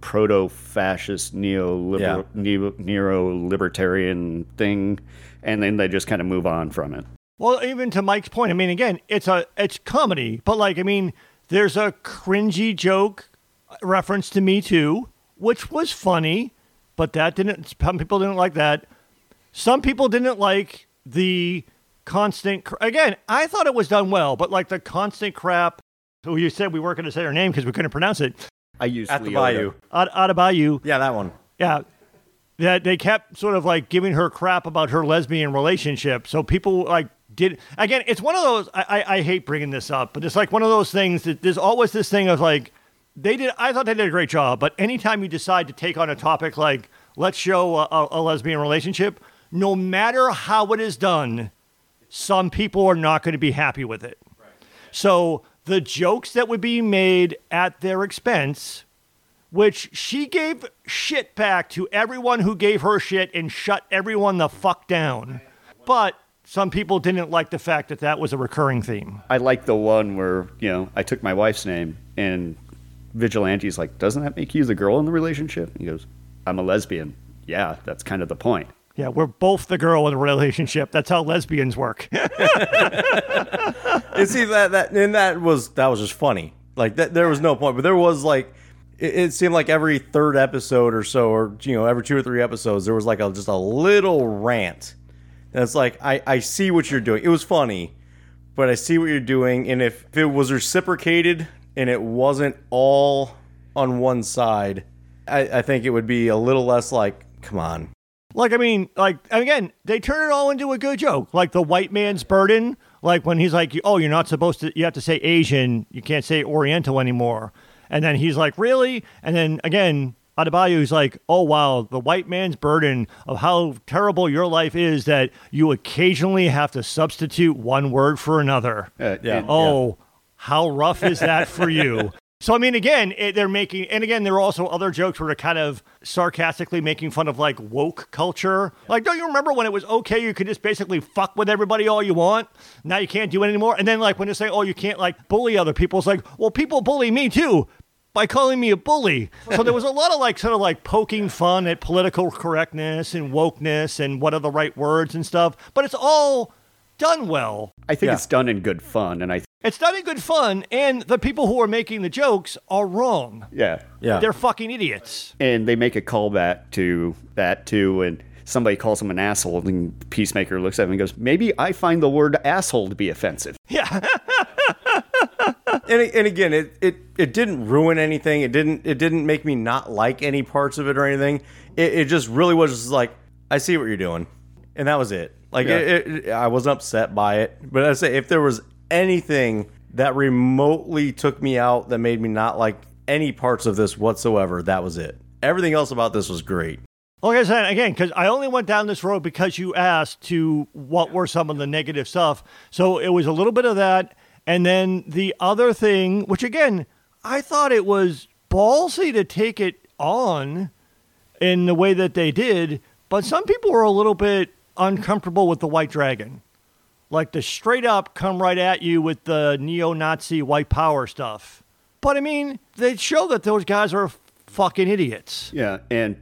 proto-fascist neo Yeah. neo libertarian thing, and then they just kind of move on from it. Well, even to Mike's point, I mean, again, it's a it's comedy, but like, I mean, there's a cringy joke reference to Me Too, which was funny, but that didn't. Some people didn't like that. Some people didn't like the constant. cr- Again, I thought it was done well, but like the constant crap. Who you said we weren't going to say her name because we couldn't pronounce it. I use At the Leota. Bayou. Ad- Adebayo, Yeah, that one. yeah, that they kept sort of like giving her crap about her lesbian relationship. So people like did again. It's one of those. I, I, I hate bringing this up, but it's like one of those things that there's always this thing of like they did. I thought they did a great job, but anytime you decide to take on a topic like let's show a, a, a lesbian relationship, no matter how it is done, some people are not going to be happy with it. So the jokes that would be made at their expense which she gave shit back to everyone who gave her shit and shut everyone the fuck down. But some people didn't like the fact that that was a recurring theme. I like the one where you know I took my wife's name and Vigilante's like, doesn't that make you the girl in the relationship? He goes, I'm a lesbian. Yeah, that's kind of the point. Yeah, we're both the girl in the relationship. That's how lesbians work. And see that that and that was that was just funny. Like that, there was no point, but there was like it, it seemed like every third episode or so, or you know, every two or three episodes, there was like a just a little rant. And it's like I I see what you're doing. It was funny, but I see what you're doing, and if it was reciprocated and it wasn't all on one side, I, I think it would be a little less like, come on, like, I mean, like, again, they turn it all into a good joke. Like the white man's burden, like when he's like, oh, you're not supposed to, you have to say Asian, you can't say Oriental anymore. And then he's like, really? And then again, Adebayo's like, oh, wow, the white man's burden of how terrible your life is that you occasionally have to substitute one word for another. Uh, Yeah. Oh, how rough is that for you? So I mean, again, it, they're making, and again, there are also other jokes where they're kind of sarcastically making fun of like woke culture. Like, don't you remember when it was okay? You could just basically fuck with everybody all you want. Now you can't do it anymore. And then like when they say, oh, you can't like bully other people, it's like, well, people bully me too by calling me a bully. So there was a lot of like sort of like poking fun at political correctness and wokeness and what are the right words and stuff. But it's all done well. I think Yeah. it's done in good fun, and I It's done in good fun, and the people who are making the jokes are wrong. yeah, yeah, They're fucking idiots. and they make a callback to that too, and somebody calls him an asshole, and Peacemaker looks at him and goes, "Maybe I find the word asshole to be offensive." Yeah. and, and again, it, it it didn't ruin anything. It didn't it didn't make me not like any parts of it or anything. It, it just really was just like I see what you're doing, and that was it. Like Yeah. it, it, I wasn't upset by it, but I say if there was anything that remotely took me out that made me not like any parts of this whatsoever, that was it. Everything else about this was great. Like I said, again, because I only went down this road because you asked to what were some of the negative stuff. So it was a little bit of that. And then the other thing, which again, I thought it was ballsy to take it on in the way that they did, but some people were a little bit uncomfortable with the White Dragon. Like the straight up come right at you with the neo Nazi white power stuff. But I mean, they show that those guys are fucking idiots. Yeah, and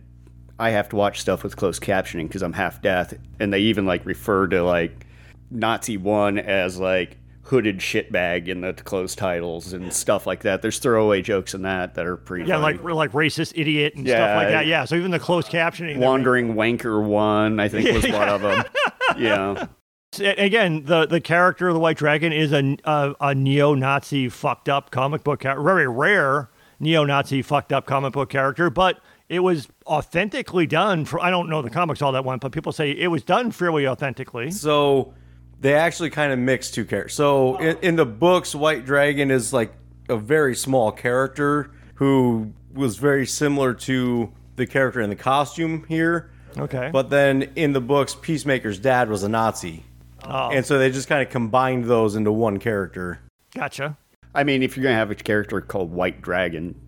I have to watch stuff with closed captioning because I'm half deaf, and they even like refer to like Nazi one as like hooded shitbag in the closed titles and stuff like that. There's throwaway jokes in that that are pretty Yeah, funny. like like racist idiot and stuff like that. Yeah, so even the closed captioning. Wandering Wanker one, I think was one of them. Yeah, Again, the the character of the White Dragon is a a, a neo-Nazi fucked up comic book character, very rare neo-Nazi fucked up comic book character, but it was authentically done. For I don't know the comics all that one, but people say it was done fairly authentically. So they actually kind of mix two characters. So in, in the books, White Dragon is like a very small character who was very similar to the character in the costume here. Okay, But then in the books, Peacemaker's dad was a Nazi. Oh. And so they just kind of combined those into one character. gotcha. I mean, if you're gonna have a character called White Dragon,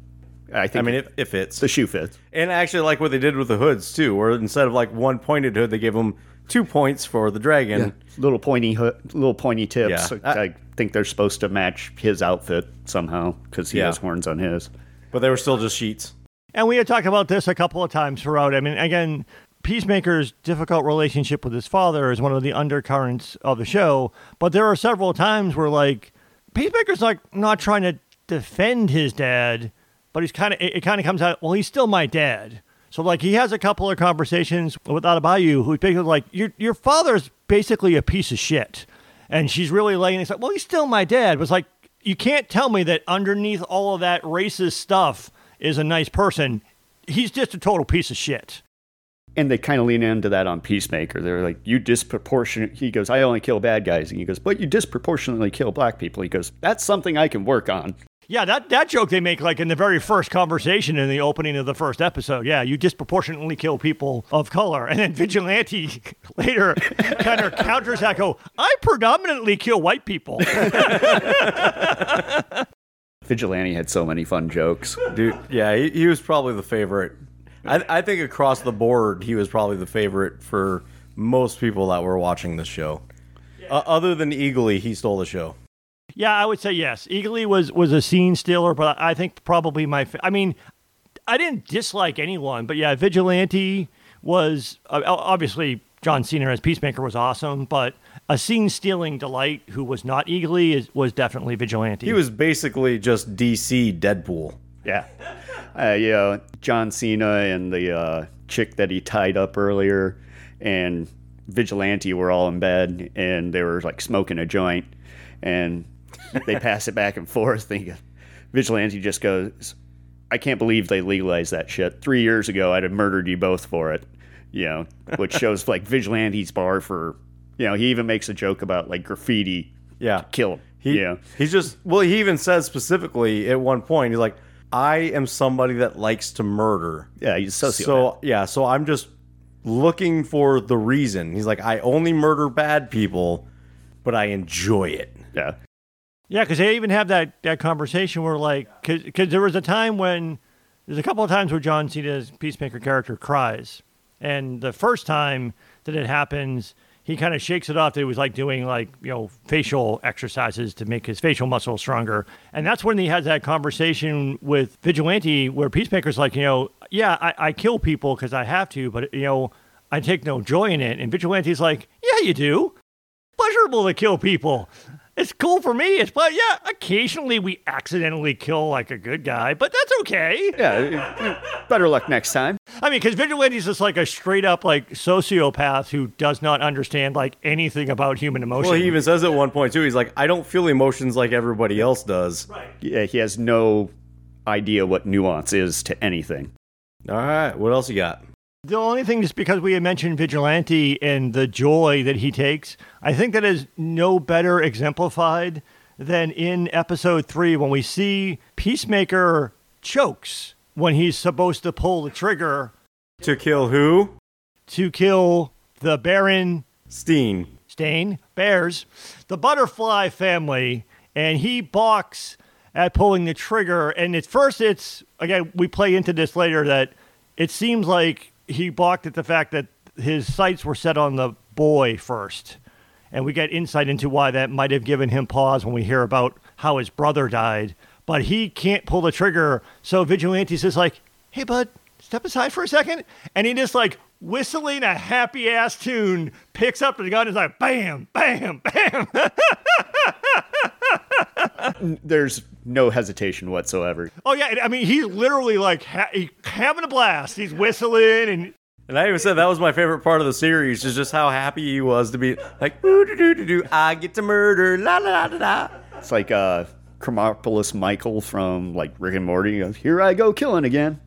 I think I mean, it, it fits. the shoe fits. And actually like what they did with the hoods too, where instead of like one pointed hood, they gave them Two points for the dragon. little pointy, hook, little pointy tips. Yeah. I, think they're supposed to match his outfit somehow because he Yeah. has horns on his. But they were still just sheets. And we had talked about this a couple of times throughout. I mean, again, Peacemaker's difficult relationship with his father is one of the undercurrents of the show. But there are several times where, like, Peacemaker's like not trying to defend his dad, but he's kind of it, it kind of comes out. Well, he's still my dad. So like he has a couple of conversations with Adebayo, who's basically like, your your father's basically a piece of shit, and she's really laying. It's like, well, he's still my dad. Was like you can't tell me that underneath all of that racist stuff is a nice person. He's just a total piece of shit. And they kind of lean into that on Peacemaker. They're like, you disproportionate. He goes, I only kill bad guys. And he goes, but you disproportionately kill black people. He goes, that's something I can work on. Yeah, that, that joke they make like in the very first conversation in the opening of the first episode. Yeah, you disproportionately kill people of color. And then Vigilante later kind of counters that go, I predominantly kill white people. Vigilante had so many fun jokes. Dude, yeah, he, he was probably the favorite. I, I think across the board, he was probably the favorite for most people that were watching this show. Uh, other than Eagly, he stole the show. Yeah, I would say yes. Eagly was was a scene stealer, but I think probably my. I mean, I didn't dislike anyone, but yeah, Vigilante was uh, obviously John Cena as Peacemaker was awesome, but a scene stealing delight who was not Eagly is, was definitely Vigilante. He was basically just DC Deadpool. Yeah. Uh, you know, John Cena and the uh, chick that he tied up earlier and Vigilante were all in bed and they were like smoking a joint and they pass it back and forth. He- Vigilante just goes, I can't believe they legalized that shit. Three years ago, I'd have murdered you both for it. You know, which shows like Vigilante's bar for, you know, he even makes a joke about like graffiti. Yeah. Kill him. He, yeah. He's just, well, he even says specifically at one point, he's like, I am somebody that likes to murder. Yeah, he's a sociopath. So, yeah, so I'm just looking for the reason. He's like, I only murder bad people, but I enjoy it. yeah. Yeah, because they even have that, that conversation where, like, because there was a time when, there's a couple of times where John Cena's Peacemaker character cries. And the first time that it happens, he kind of shakes it off that he was like doing, like, you know, facial exercises to make his facial muscles stronger. And that's when he has that conversation with Vigilante where Peacemaker's like, you know, yeah, I, I kill people because I have to, but, you know, I take no joy in it. And Vigilante's like, yeah, you do pleasurable to kill people. It's cool for me. It's but yeah, occasionally we accidentally kill like a good guy, but that's okay. Yeah. Better luck next time. I mean, because Vigilante's just like a straight up like sociopath who does not understand like anything about human emotion. Well, he even says at one point, too, he's like, I don't feel emotions like everybody else does. Right. Yeah, he has no idea what nuance is to anything. All right, what else you got? The only thing is because we had mentioned Vigilante and the joy that he takes, I think that is no better exemplified than in episode three when we see Peacemaker chokes when he's supposed to pull the trigger To kill who? to kill the Baron Steen. Stain Bears, the butterfly family, and he balks at pulling the trigger. And at first, it's again, we play into this later that it seems like he balked at the fact that his sights were set on the boy first. And we get insight into why that might have given him pause when we hear about how his brother died. But he can't pull the trigger. So Vigilante's just like, hey, bud, step aside for a second. And he just like whistling a happy ass tune, picks up the gun and is like, bam, bam, bam. There's no hesitation whatsoever. oh, yeah. I mean, he's literally like ha- he, having a blast. He's whistling and And I even said that was my favorite part of the series, is just how happy he was to be like, "Boo doo doo doo doo, I get to murder, la la la la la. It's like uh, Krombopulos Michael from like Rick and Morty. He goes, Here I go killing again.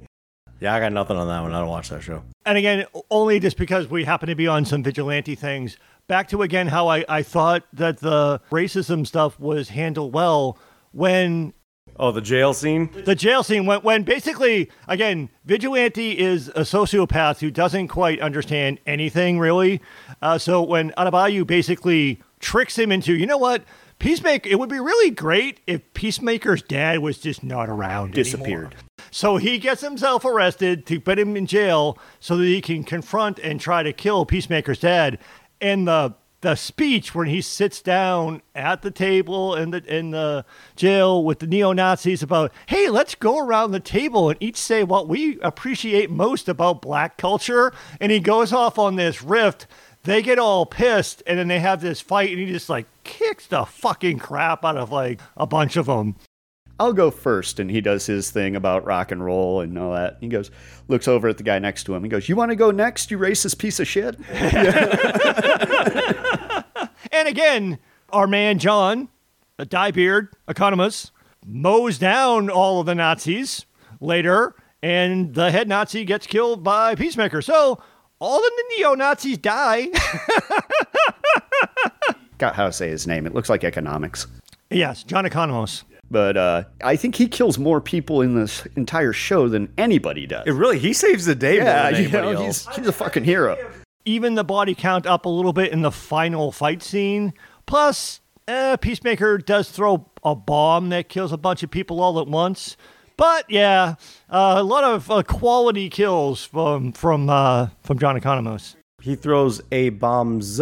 Yeah, I got nothing on that one. I don't watch that show. And again, only just because we happen to be on some vigilante things. Back to again how I, I thought that the racism stuff was handled well when Oh, the jail scene? the jail scene went when basically again vigilante is a sociopath who doesn't quite understand anything really. Uh, so when Adebayo basically tricks him into, you know what, Peacemaker, it would be really great if Peacemaker's dad was just not around. Disappeared. anymore. So he gets himself arrested to put him in jail so that he can confront and try to kill Peacemaker's dad. And the the speech when he sits down at the table in the in the jail with the neo Nazis about, hey, let's go around the table and each say what we appreciate most about black culture. And he goes off on this rift. They get all pissed, and then they have this fight, and he just like kicks the fucking crap out of like a bunch of them. I'll go first. And he does his thing about rock and roll and all that. He goes, looks over at the guy next to him. He goes, You want to go next, you racist piece of shit? And again, our man John, a diebeard economist, mows down all of the Nazis later, and the head Nazi gets killed by Peacemaker. So all of the neo Nazis die. Got how to say his name. It looks like economics. yes, John Economos. But uh, I think he kills more people in this entire show than anybody does. It really, he saves the day yeah, more than you know, else. he's, he's a fucking hero. Even the body count up a little bit in the final fight scene. Plus, uh, Peacemaker does throw a bomb that kills a bunch of people all at once. But yeah, uh, a lot of uh, quality kills from from uh, from John Economos. He throws a bombs.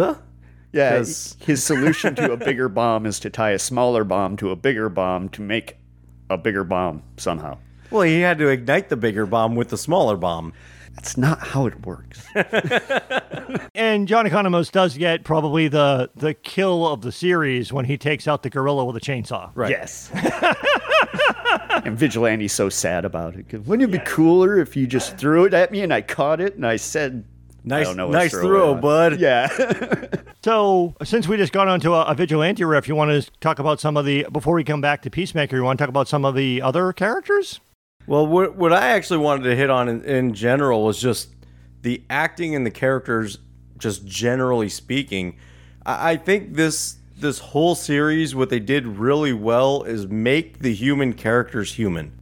Yeah, 'Cause- his solution to a bigger bomb is to tie a smaller bomb to a bigger bomb to make a bigger bomb somehow. Well, he had to ignite the bigger bomb with the smaller bomb. That's not how it works. And John Economos does get probably the the kill of the series when he takes out the gorilla with a chainsaw. Right. Yes. and Vigilante's so sad about it. Wouldn't it be cooler if you just threw it at me and I caught it and I said, I Nice, don't know nice throw throw, on. bud. Yeah. So since we just got onto a, a vigilante riff, you want to talk about some of the before we come back to Peacemaker. You want to talk about some of the other characters? Well, what, what I actually wanted to hit on in, in general was just the acting and the characters, just generally speaking. I, I think this this whole series, what they did really well is make the human characters human.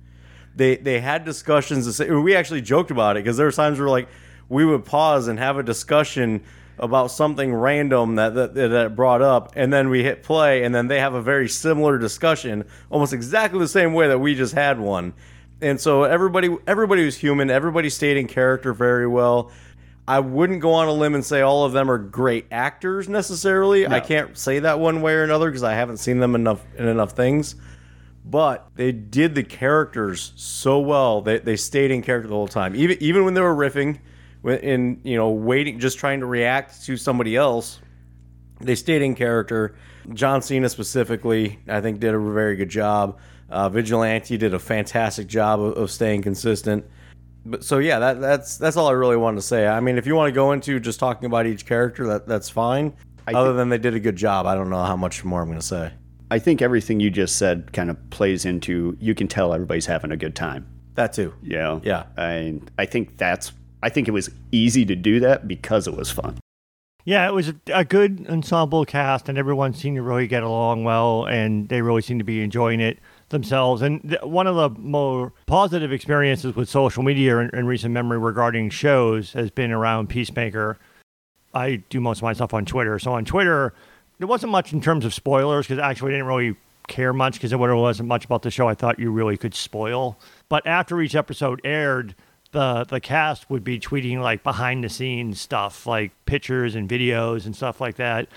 They they had discussions. To say, we actually joked about it because there were times where like we would pause and have a discussion about something random that, that that it brought up, and then we hit play, and then they have a very similar discussion, almost exactly the same way that we just had one. And so everybody everybody was human. Everybody stayed in character very well. I wouldn't go on a limb and say all of them are great actors necessarily. I can't say that one way or another because I haven't seen them enough in enough things but they did the characters so well. They, they stayed in character the whole time, even even when they were riffing, in you know waiting, just trying to react to somebody else. They stayed in character. John Cena specifically, I think, did a very good job. Uh, Vigilante did a fantastic job of, of staying consistent. But so yeah, that, that's that's all I really wanted to say. I mean, if you want to go into just talking about each character, that that's fine. Other than they did a good job, I don't know how much more I'm going to say. I think everything you just said kind of plays into you can tell everybody's having a good time. That too. Yeah. Yeah. I I think that's I think it was easy to do that because it was fun. Yeah, it was a, good ensemble cast, and everyone seemed to really get along well, and they really seemed to be enjoying it themselves. And th- one of the more positive experiences with social media in, in recent memory regarding shows has been around Peacemaker. I do most of my stuff on Twitter, so on Twitter, there wasn't much in terms of spoilers because actually I didn't really care much because there wasn't much about the show I thought you really could spoil. But after each episode aired, the the cast would be tweeting like behind the scenes stuff, like pictures and videos and stuff like that.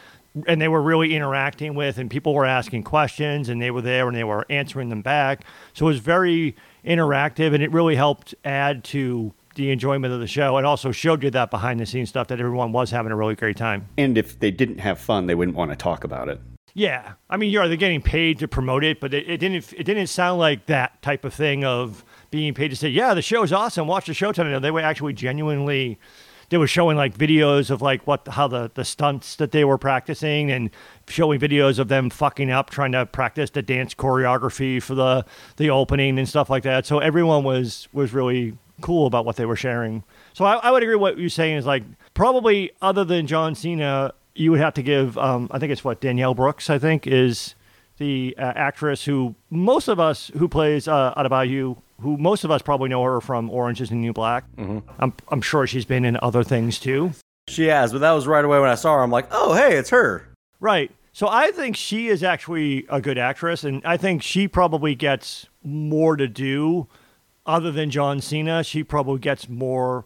And they were really interacting with, and people were asking questions, and they were there and they were answering them back. So it was very interactive, and it really helped add to the enjoyment of the show. It also showed you that behind the scenes stuff that everyone was having a really great time. And if they didn't have fun, they wouldn't want to talk about it. Yeah, I mean, you're they're getting paid to promote it, but it, it didn't it didn't sound like that type of thing of being paid to say, yeah, the show's awesome, watch the show tonight. They were actually genuinely. They were showing like videos of like what how the the stunts that they were practicing and showing videos of them fucking up trying to practice the dance choreography for the the opening and stuff like that. So everyone was was really cool about what they were sharing. So I, I would agree what you're saying is like probably other than John Cena, you would have to give um, I think it's what Danielle Brooks I think is the uh, actress who most of us who plays uh, Adebayo, who most of us probably know her from Orange is the New Black. Mm-hmm. I'm I'm sure she's been in other things too. She has, but that was right away when I saw her. I'm like, oh, hey, it's her. Right. So I think she is actually a good actress, and I think she probably gets more to do other than John Cena, she probably gets more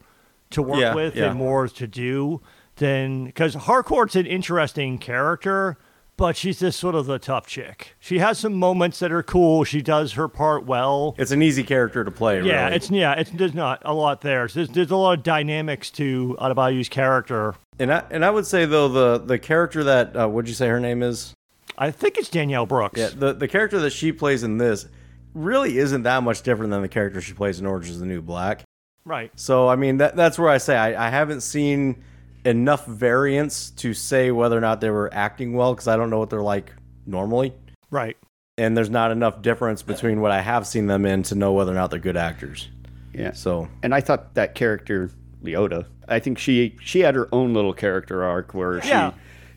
to work Yeah, with yeah. and more to do than because Harcourt's an interesting character, but she's just sort of the tough chick. She has some moments that are cool. She does her part well. It's an easy character to play. Yeah, really. it's yeah, it's there's not a lot there. There's there's a lot of dynamics to Adebayo's character. and I and I would say though the the character that uh, would you say her name is? I think it's Danielle Brooks. Yeah, the the character that she plays in this really isn't that much different than the character she plays in Orange Is the New Black. Right. So I mean that that's where I say I, I haven't seen enough variance to say whether or not they were acting well because I don't know what they're like normally, Right. and there's not enough difference between what I have seen them in to know whether or not they're good actors. Yeah. So And I thought that character, Leota, I think she she had her own little character arc where she, Yeah.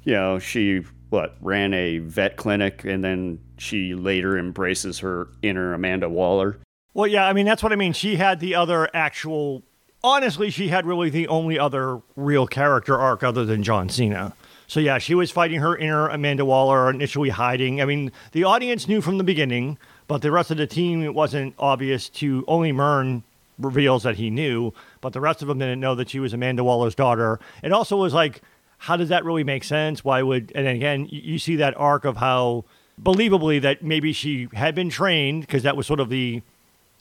you know, she what ran a vet clinic and then she later embraces her inner Amanda Waller. Well, yeah, I mean that's what I mean. She had the other actual. Honestly, she had really the only other real character arc other than John Cena. So yeah, she was fighting her inner Amanda Waller, initially hiding. I mean, the audience knew from the beginning, but the rest of the team it wasn't obvious to. Only Murn reveals that he knew, but the rest of them didn't know that she was Amanda Waller's daughter. It also was like, how does that really make sense? Why would? And then again, you, you see that arc of how believably that maybe she had been trained because that was sort of the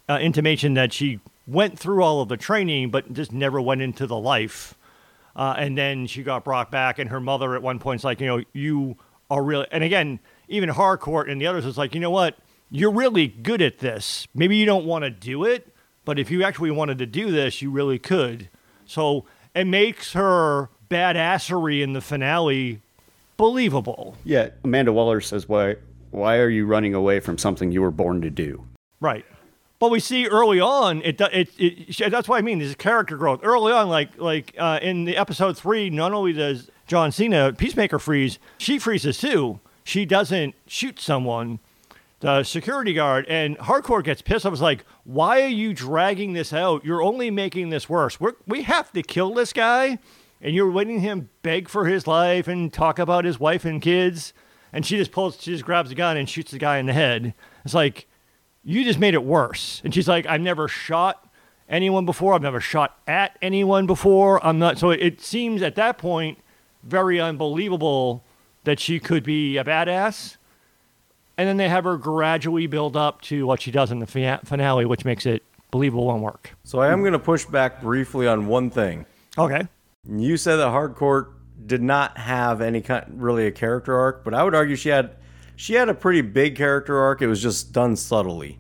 uh, intimation that she went through all of the training, but just never went into the life. Uh, and then she got brought back, and her mother at one point is like, you know, you are really. And again, even Harcourt and the others is like, you know what? You're really good at this. Maybe you don't want to do it, but if you actually wanted to do this, you really could. So it makes her badassery in the finale believable. Yeah, Amanda Waller says, "Why why are you running away from something you were born to do?" Right. But we see early on, it, it, it that's what I mean. There's character growth early on. Like like uh, in the episode three, not only does John Cena Peacemaker freeze, she freezes too. She doesn't shoot someone, the security guard, and Harcourt gets pissed. I was like, "Why are you dragging this out? You're only making this worse. We're, we have to kill this guy, and you're letting him beg for his life and talk about his wife and kids." And she just pulls, she just grabs a gun and shoots the guy in the head. It's like, you just made it worse. And she's like, I've never shot anyone before. I've never shot at anyone before. I'm not. So it, seems at that point very unbelievable that she could be a badass. And then they have her gradually build up to what she does in the finale, which makes it believable and work. so I am going to push back briefly on one thing. Okay. You said that Harcourt did not have any kind really a character arc, but I would argue she had she had a pretty big character arc. It was just done subtly.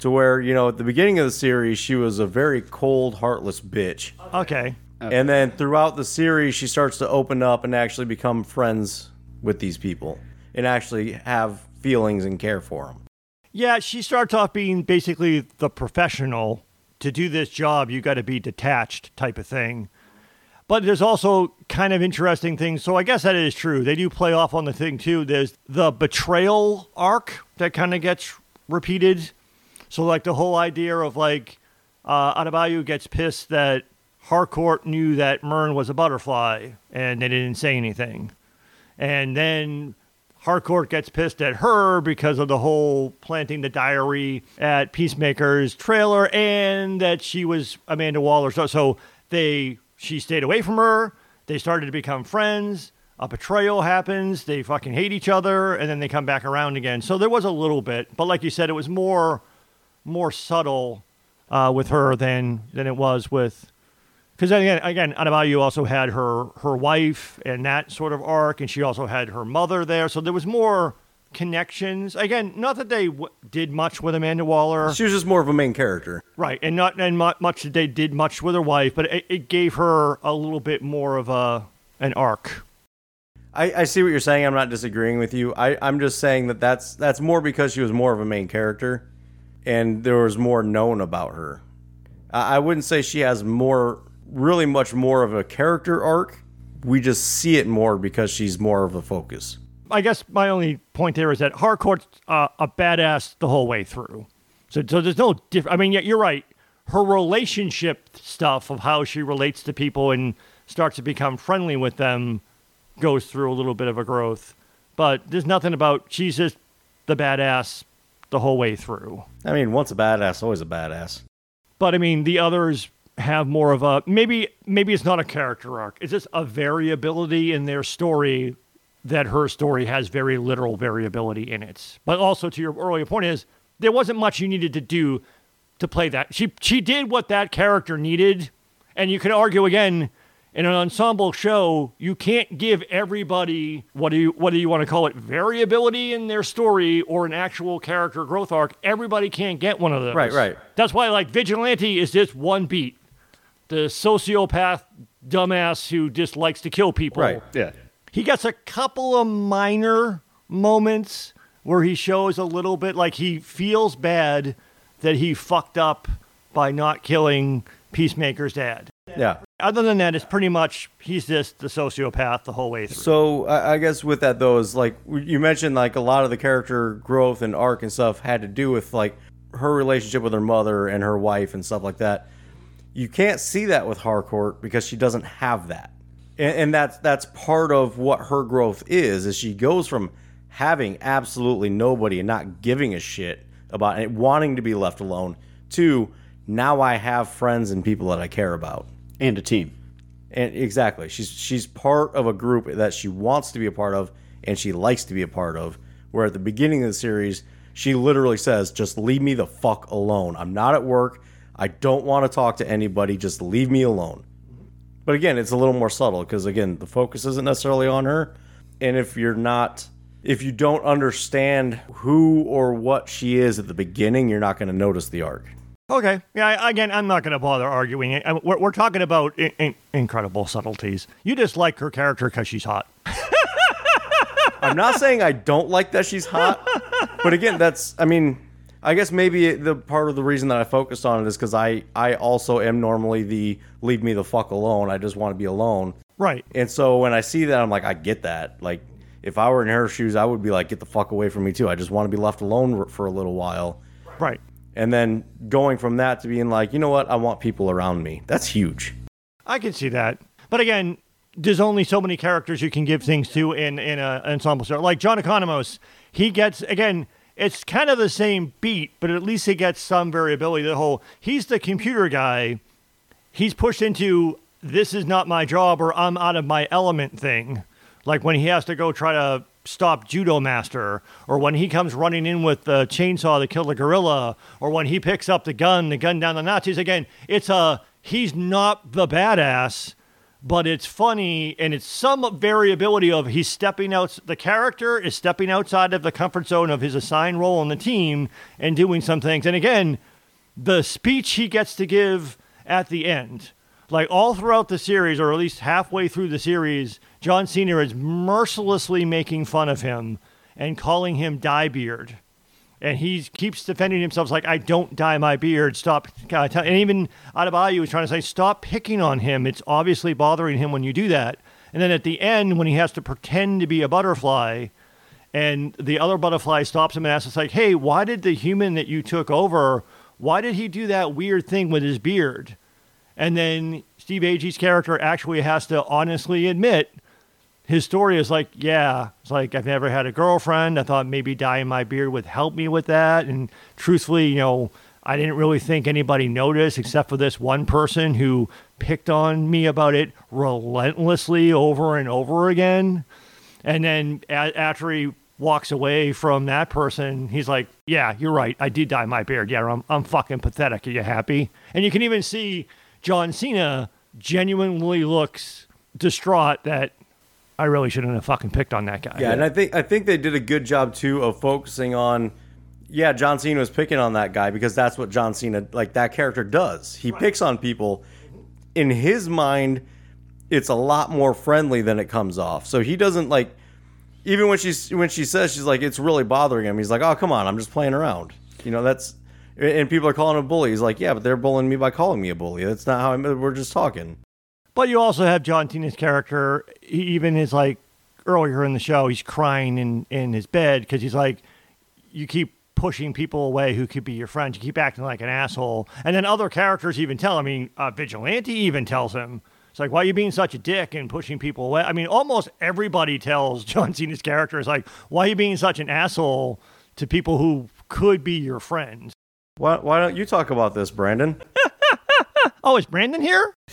To where, you know, at the beginning of the series, she was a very cold, heartless bitch. Okay. And then throughout the series, she starts to open up and actually become friends with these people and actually have feelings and care for them. Yeah, she starts off being basically the professional. To do this job, you got to be detached type of thing. But there's also kind of interesting things. So I guess that is true. They do play off on the thing too. There's the betrayal arc that kind of gets repeated. So like the whole idea of like uh, Adebayo gets pissed that Harcourt knew that Murn was a butterfly and they didn't say anything. And then Harcourt gets pissed at her because of the whole planting the diary at Peacemaker's trailer and that she was Amanda Waller. So, so they she stayed away from her. They started to become friends. A betrayal happens. They fucking hate each other, and then they come back around again. So there was a little bit, but like you said, it was more more subtle uh, with her than than it was with because again, again, Adebayo also had her her wife and that sort of arc, and she also had her mother there. So there was more connections. Again, not that they w- did much with Amanda Waller, She was just more of a main character. right? And not and mu- much that they did much with her wife, but it, it gave her a little bit more of a an arc. I, I see what you're saying. I'm not disagreeing with you. I, I'm just saying that that's that's more because she was more of a main character, and there was more known about her. I, I wouldn't say she has more, really much more of a character arc. We just see it more because she's more of a focus. I guess my only point there is that Harcourt's uh, a badass the whole way through. So, so there's no diff. I mean, yeah, you're right. Her relationship stuff of how she relates to people and starts to become friendly with them goes through a little bit of a growth. But there's nothing about she's just the badass the whole way through. I mean, once a badass, always a badass. But I mean, the others have more of a maybe maybe it's not a character arc. It's just a variability in their story that her story has very literal variability in it. But also to your earlier point is there wasn't much you needed to do to play that. She she did what that character needed, and you can argue again in an ensemble show, you can't give everybody what do you what do you want to call it variability in their story or an actual character growth arc. Everybody can't get one of those. Right, right. That's why like vigilante is just one beat. The sociopath dumbass who just likes to kill people. Right. Yeah. He gets a couple of minor moments where he shows a little bit like he feels bad that he fucked up by not killing Peacemaker's dad. Yeah. Other than that, it's pretty much he's just the sociopath the whole way through. So I I guess with that though is like you mentioned like a lot of the character growth and arc and stuff had to do with like her relationship with her mother and her wife and stuff like that. You can't see that with Harcourt because she doesn't have that, and, and that's that's part of what her growth is. Is she goes from having absolutely nobody and not giving a shit about it, wanting to be left alone, to now I have friends and people that I care about. And a team. And exactly, she's she's part of a group that she wants to be a part of and she likes to be a part of. Where at the beginning of the series, she literally says, "Just leave me the fuck alone. I'm not at work. I don't want to talk to anybody. Just leave me alone." But again, it's a little more subtle because again, the focus isn't necessarily on her. And if you're not if you don't understand who or what she is at the beginning, you're not going to notice the arc. Okay. Yeah. Again, I'm not going to bother arguing it. We're, we're talking about in, in, incredible subtleties. You just like her character because she's hot. I'm not saying I don't like that she's hot, but again, that's I mean, I guess maybe the part of the reason that I focused on it is because I I also am normally the leave me the fuck alone. I just want to be alone, Right. and so when I see that, I'm like, I get that. Like, if I were in her shoes, I would be like, get the fuck away from me too. I just want to be left alone for a little while, Right. and then going from that to being like, you know what, I want people around me. That's huge. I can see that. But again, there's only so many characters you can give things to in in a, an ensemble show. Like John Economos, he gets again. It's kind of the same beat, but at least he gets some variability. The whole he's the computer guy. He's pushed into this is not my job or I'm out of my element thing. Like when he has to go try to stop Judo Master, or when he comes running in with the chainsaw to kill the gorilla, or when he picks up the gun, the gun down the Nazis. Again, it's a he's not the badass, but it's funny and it's some variability of he's stepping out. The character is stepping outside of the comfort zone of his assigned role in the team and doing some things. And again, the speech he gets to give at the end, like all throughout the series, or at least halfway through the series, John Cena is mercilessly making fun of him and calling him Dyebeard. And he keeps defending himself like, I don't dye my beard. Stop. uh, tell-" And even Adebayo was trying to say, stop picking on him. It's obviously bothering him when you do that. And then at the end, when he has to pretend to be a butterfly, and the other butterfly stops him and asks, like, hey, why did the human that you took over, why did he do that weird thing with his beard? And then Steve Agee's character actually has to honestly admit his story is like, yeah, it's like I've never had a girlfriend. I thought maybe dyeing my beard would help me with that. And truthfully, you know, I didn't really think anybody noticed except for this one person who picked on me about it relentlessly over and over again. And then a- after he walks away from that person, he's like, "Yeah, you're right. I did dye my beard. Yeah, I'm I'm fucking pathetic. Are you happy?" And you can even see John Cena genuinely looks distraught that I really shouldn't have fucking picked on that guy. Yeah, and I think I think they did a good job too of focusing on. Yeah, John Cena was picking on that guy because that's what John Cena like that character does. He picks on people. In his mind, it's a lot more friendly than it comes off. So he doesn't like. Even when she's when she says she's like it's really bothering him. He's like, oh come on, I'm just playing around. You know that's. And people are calling him a bully. He's like, yeah, but they're bullying me by calling me a bully. That's not how I'm. We're just talking. But you also have John Cena's character. He even is like earlier in the show, he's crying in in his bed because he's like, you keep pushing people away who could be your friends. You keep acting like an asshole. And then other characters even tell. I mean, uh, Vigilante even tells him. It's like, why are you being such a dick and pushing people away? I mean, almost everybody tells John Cena's character is like, why are you being such an asshole to people who could be your friends? Why, why don't you talk about this, Brandon? Oh, is Brandon here?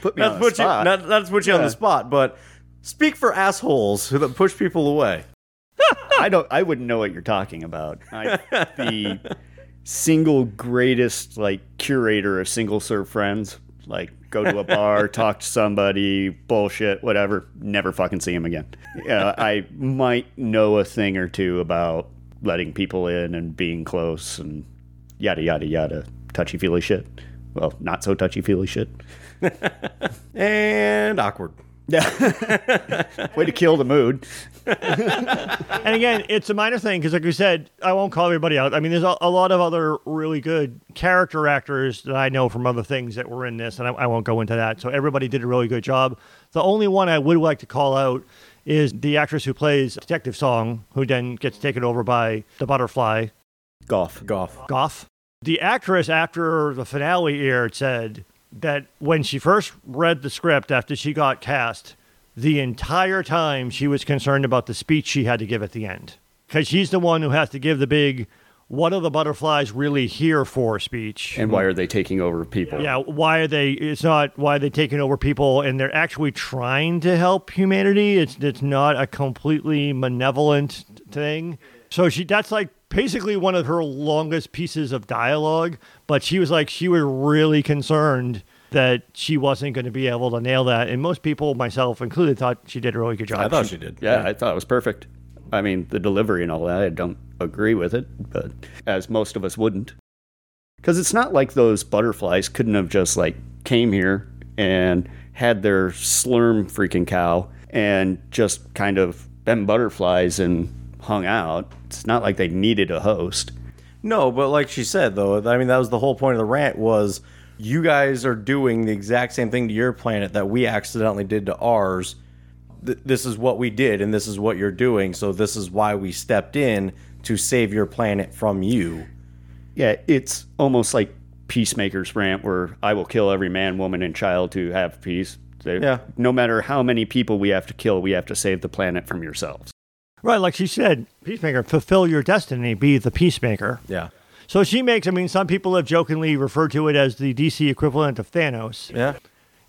Put me That's on the put you. spot. That, that's put you on the spot. But speak for assholes who that push people away. I don't. I wouldn't know what you're talking about. I, the single greatest like curator of single serve friends. Like go to a bar, talk to somebody, bullshit, whatever. Never fucking see him again. Yeah, I might know a thing or two about letting people in and being close and yada yada yada. Touchy feely shit. Well, not so touchy feely shit. And awkward. Yeah. Way to kill the mood. And again, it's a minor thing because, like we said, I won't call everybody out. I mean, there's a, a lot of other really good character actors that I know from other things that were in this, and I, I won't go into that. So everybody did a really good job. The only one I would like to call out is the actress who plays Detective Song, who then gets taken over by the Butterfly, Golf. Goff. Goff. The actress, after the finale aired, said that when she first read the script after she got cast, the entire time she was concerned about the speech she had to give at the end. Because she's the one who has to give the big, what are the butterflies really here for speech. And why are they taking over people? yeah, why are they? It's not why are they taking over people, and they're actually trying to help humanity. It's it's not a completely malevolent thing. So she that's like basically one of her longest pieces of dialogue. But she was like she was really concerned that she wasn't going to be able to nail that, and most people, myself included, thought she did a really good job. I thought she did. Yeah, I thought it was perfect. I mean, the delivery and all that, I don't agree with it, but as most of us wouldn't. Because it's not like those butterflies couldn't have just like came here and had their slurm freaking cow and just kind of been butterflies and hung out. It's not like they needed a host. No, but like she said though, I mean that was the whole point of the rant was you guys are doing the exact same thing to your planet that we accidentally did to ours. Th- this is what we did and this is what you're doing, so this is why we stepped in to save your planet from you. Yeah, it's almost like Peacemaker's rant where I will kill every man, woman, and child to have peace. They- Yeah. No matter how many people we have to kill, we have to save the planet from yourselves. Right, like she said, peacemaker, fulfill your destiny, be the peacemaker. Yeah. So she makes. I mean, some people have jokingly referred to it as the DC equivalent of Thanos. Yeah.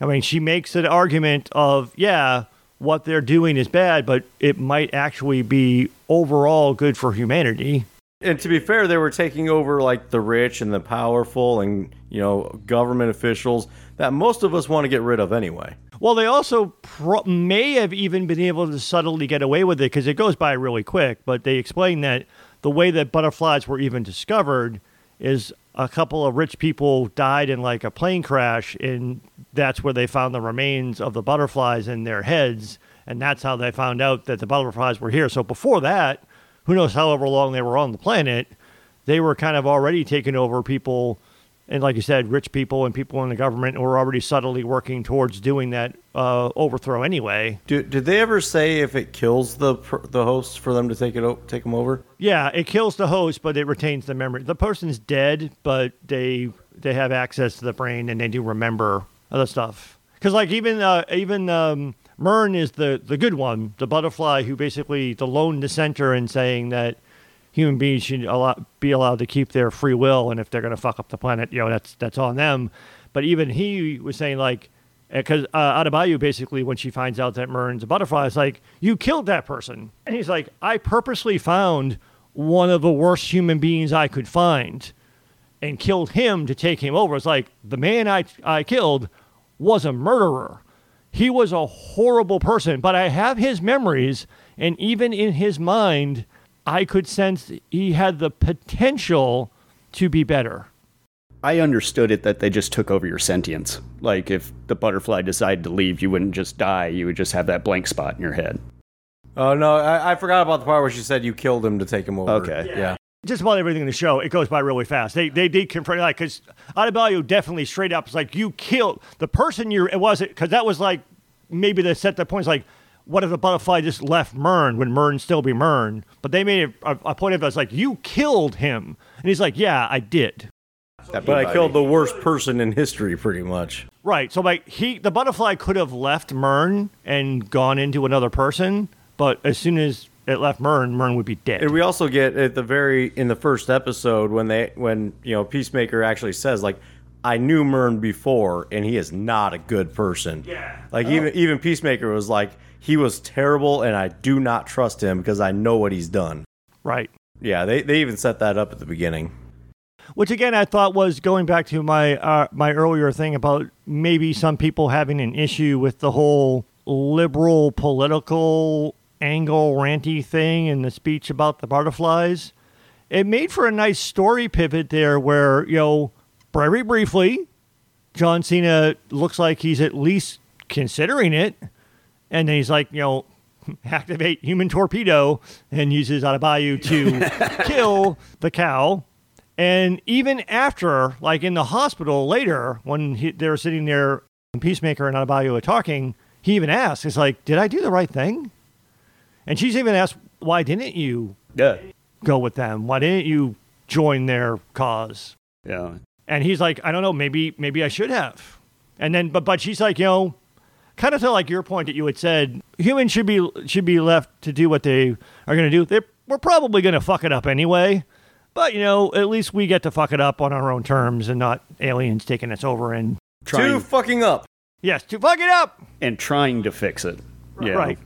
I mean, she makes an argument of, yeah, what they're doing is bad, but it might actually be overall good for humanity. And to be fair, they were taking over like the rich and the powerful and, you know, government officials that most of us want to get rid of anyway. Well, they also pro- may have even been able to subtly get away with it because it goes by really quick. But they explain that the way that butterflies were even discovered is a couple of rich people died in like a plane crash, and that's where they found the remains of the butterflies in their heads, and that's how they found out that the butterflies were here. So before that, who knows however long they were on the planet, they were kind of already taking over people and like you said, rich people and people in the government were already subtly working towards doing that uh, overthrow anyway. Do, did they ever say if it kills the the hosts for them to take it take them over? Yeah, it kills the host, but it retains the memory. The person's dead, but they they have access to the brain and they do remember other stuff. Because like even uh, even um, Murn is the the good one, the butterfly who basically the lone dissenter in saying that human beings should allow, be allowed to keep their free will, and if they're going to fuck up the planet, you know that's that's on them. But even he was saying like. Because uh, Adebayo basically, when she finds out that Murn's a butterfly, is like, "You killed that person," and he's like, "I purposely found one of the worst human beings I could find and killed him to take him over. It's like the man I, I killed was a murderer. He was a horrible person, but I have his memories, and even in his mind, I could sense he had the potential to be better. I understood it that they just took over your sentience. Like if the butterfly decided to leave, you wouldn't just die; you would just have that blank spot in your head. Oh no, I, I forgot about the part where she said you killed him to take him over. Okay. Yeah. Just about everything in the show, it goes by really fast. They they did confront like because Adebayo definitely straight up was like, "You killed the person you're." It wasn't because that was like maybe they set the points like, "What if the butterfly just left Murn when Murn still be Murn?" But they made a, a point of it as like, "You killed him," and he's like, "Yeah, I did." That But I killed the worst person in history, pretty much. Right. So like he the butterfly could have left Murn and gone into another person, but as soon as it left Murn, Murn would be dead. And we also get at the very in the first episode when they when you know Peacemaker actually says like I knew Murn before and he is not a good person. Yeah. Like oh. even even Peacemaker was like he was terrible and I do not trust him because I know what he's done. right. Yeah, they they even set that up at the beginning. Which again, I thought was going back to my uh, my earlier thing about maybe some people having an issue with the whole liberal political angle ranty thing in the speech about the butterflies. It made for a nice story pivot there, where you know very briefly, John Cena looks like he's at least considering it, and then he's like, you know. Activate human torpedo and uses Adebayo to kill the cow. And even after, like in the hospital later, when he, they were sitting there, and Peacemaker and Adebayo are talking, he even asks, he's like, did I do the right thing?" And she's even asked, "Why didn't you Yeah. go with them? Why didn't you join their cause?" Yeah. And he's like, "I don't know. Maybe, maybe I should have." And then, but but she's like, you know, kind of to like your point that you had said, humans should be should be left to do what they are going to do. They're, we're probably going to fuck it up anyway. But you know, at least we get to fuck it up on our own terms and not aliens taking us over and Trying Two fucking up. yes, to fuck it up. and trying to fix it. Yeah. Right.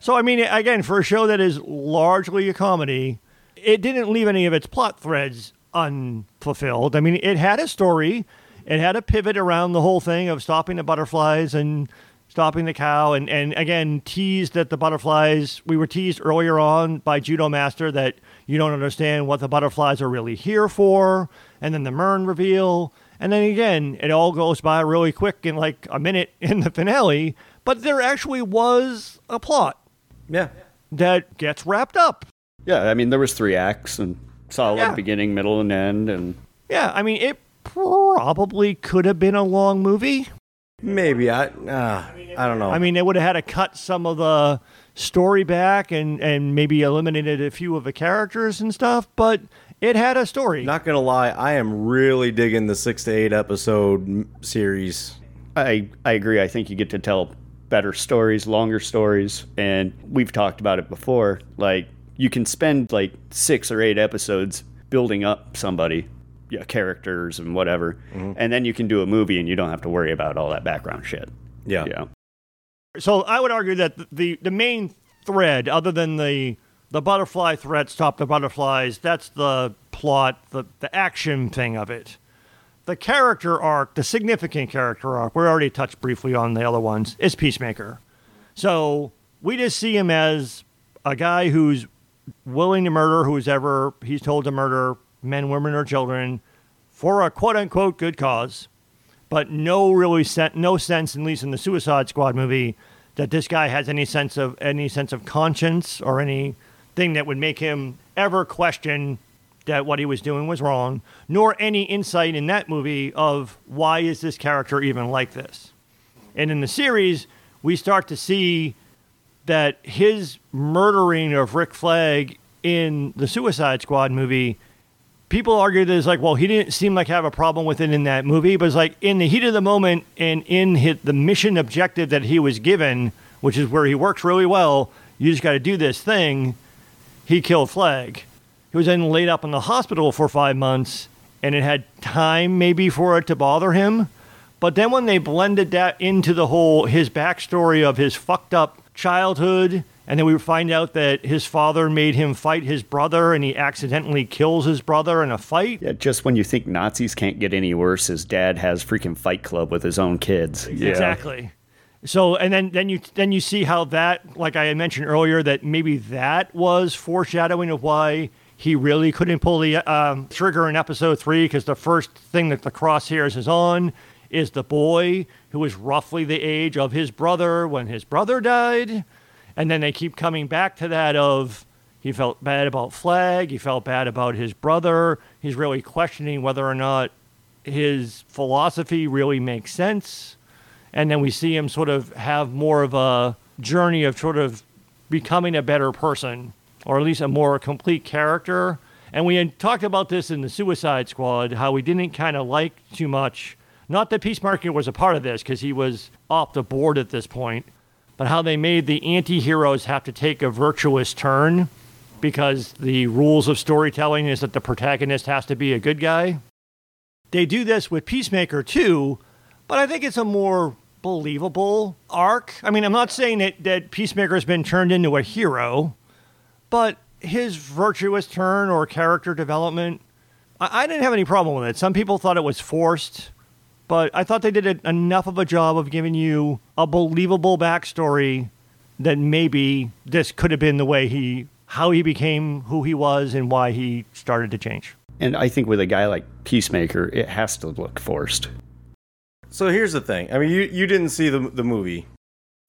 So I mean, again, for a show that is largely a comedy, it didn't leave any of its plot threads unfulfilled. I mean, it had a story, it had a pivot around the whole thing of stopping the butterflies and stopping the cow, and and again teased that the butterflies. We were teased earlier on by Judo Master that you don't understand what the butterflies are really here for, and then the Murn reveal. And then again, it all goes by really quick in like a minute in the finale, but there actually was a plot Yeah. that gets wrapped up. Yeah. I mean, there was three acts and solid Yeah. beginning, middle, and end, and Yeah, I mean, it probably could have been a long movie. Maybe I uh, I don't know. I mean, they would have had to cut some of the story back and, and maybe eliminated a few of the characters and stuff, but it had a story. not gonna lie, I am really digging the six to eight episode series. I I agree. I think you get to tell better stories, longer stories, and we've talked about it before. Like you can spend like six or eight episodes building up somebody, yeah, characters and whatever, mm-hmm. and then you can do a movie and you don't have to worry about all that background shit. Yeah. Yeah. So I would argue that the the main thread, other than the the butterfly threat, stop the butterflies, that's the plot, the the action thing of it. The character arc, the significant character arc, we already touched briefly on the other ones, is Peacemaker. So we just see him as a guy who's willing to murder who's ever he's told to murder men, women, or children for a quote unquote good cause but no really sen- no sense, at least in the Suicide Squad movie, that this guy has any sense of any sense of conscience or anything that would make him ever question that what he was doing was wrong, nor any insight in that movie of why is this character even like this. And in the series, we start to see that his murdering of Rick Flag in the Suicide Squad movie people argue that it's like, well, he didn't seem like have a problem with it in that movie, but it's like in the heat of the moment and in his, the mission objective that he was given, which is where he works really well. You just got to do this thing. He killed Flag. He was then laid up in the hospital for five months, and it had time maybe for it to bother him. But then when they blended that into the whole his backstory of his fucked up childhood, and then we find out that his father made him fight his brother, and he accidentally kills his brother in a fight. Yeah, just when you think Nazis can't get any worse, his dad has freaking Fight Club with his own kids. Yeah. Exactly. So and then then you then you see how that like I had mentioned earlier that maybe that was foreshadowing of why he really couldn't pull the um, trigger in episode three because the first thing that the crosshairs is on is the boy who was roughly the age of his brother when his brother died, and then they keep coming back to that of he felt bad about Flag, he felt bad about his brother. He's really questioning whether or not his philosophy really makes sense. And then we see him sort of have more of a journey of sort of becoming a better person or at least a more complete character. And we had talked about this in the suicide squad how we didn't kind of like too much. Not that peacemaker was a part of this because he was off the board at this point but how they made the anti heroes have to take a virtuous turn because the rules of storytelling is that the protagonist has to be a good guy. They do this with Peacemaker too, but I think it's a more believable arc. I mean, I'm not saying that, that Peacemaker has been turned into a hero, but his virtuous turn or character development, I, I didn't have any problem with it. Some people thought it was forced, but I thought they did a, enough of a job of giving you a believable backstory that maybe this could have been the way he, how he became who he was and why he started to change. And I think with a guy like Peacemaker, it has to look forced. So here's the thing. I mean, you you didn't see the the movie,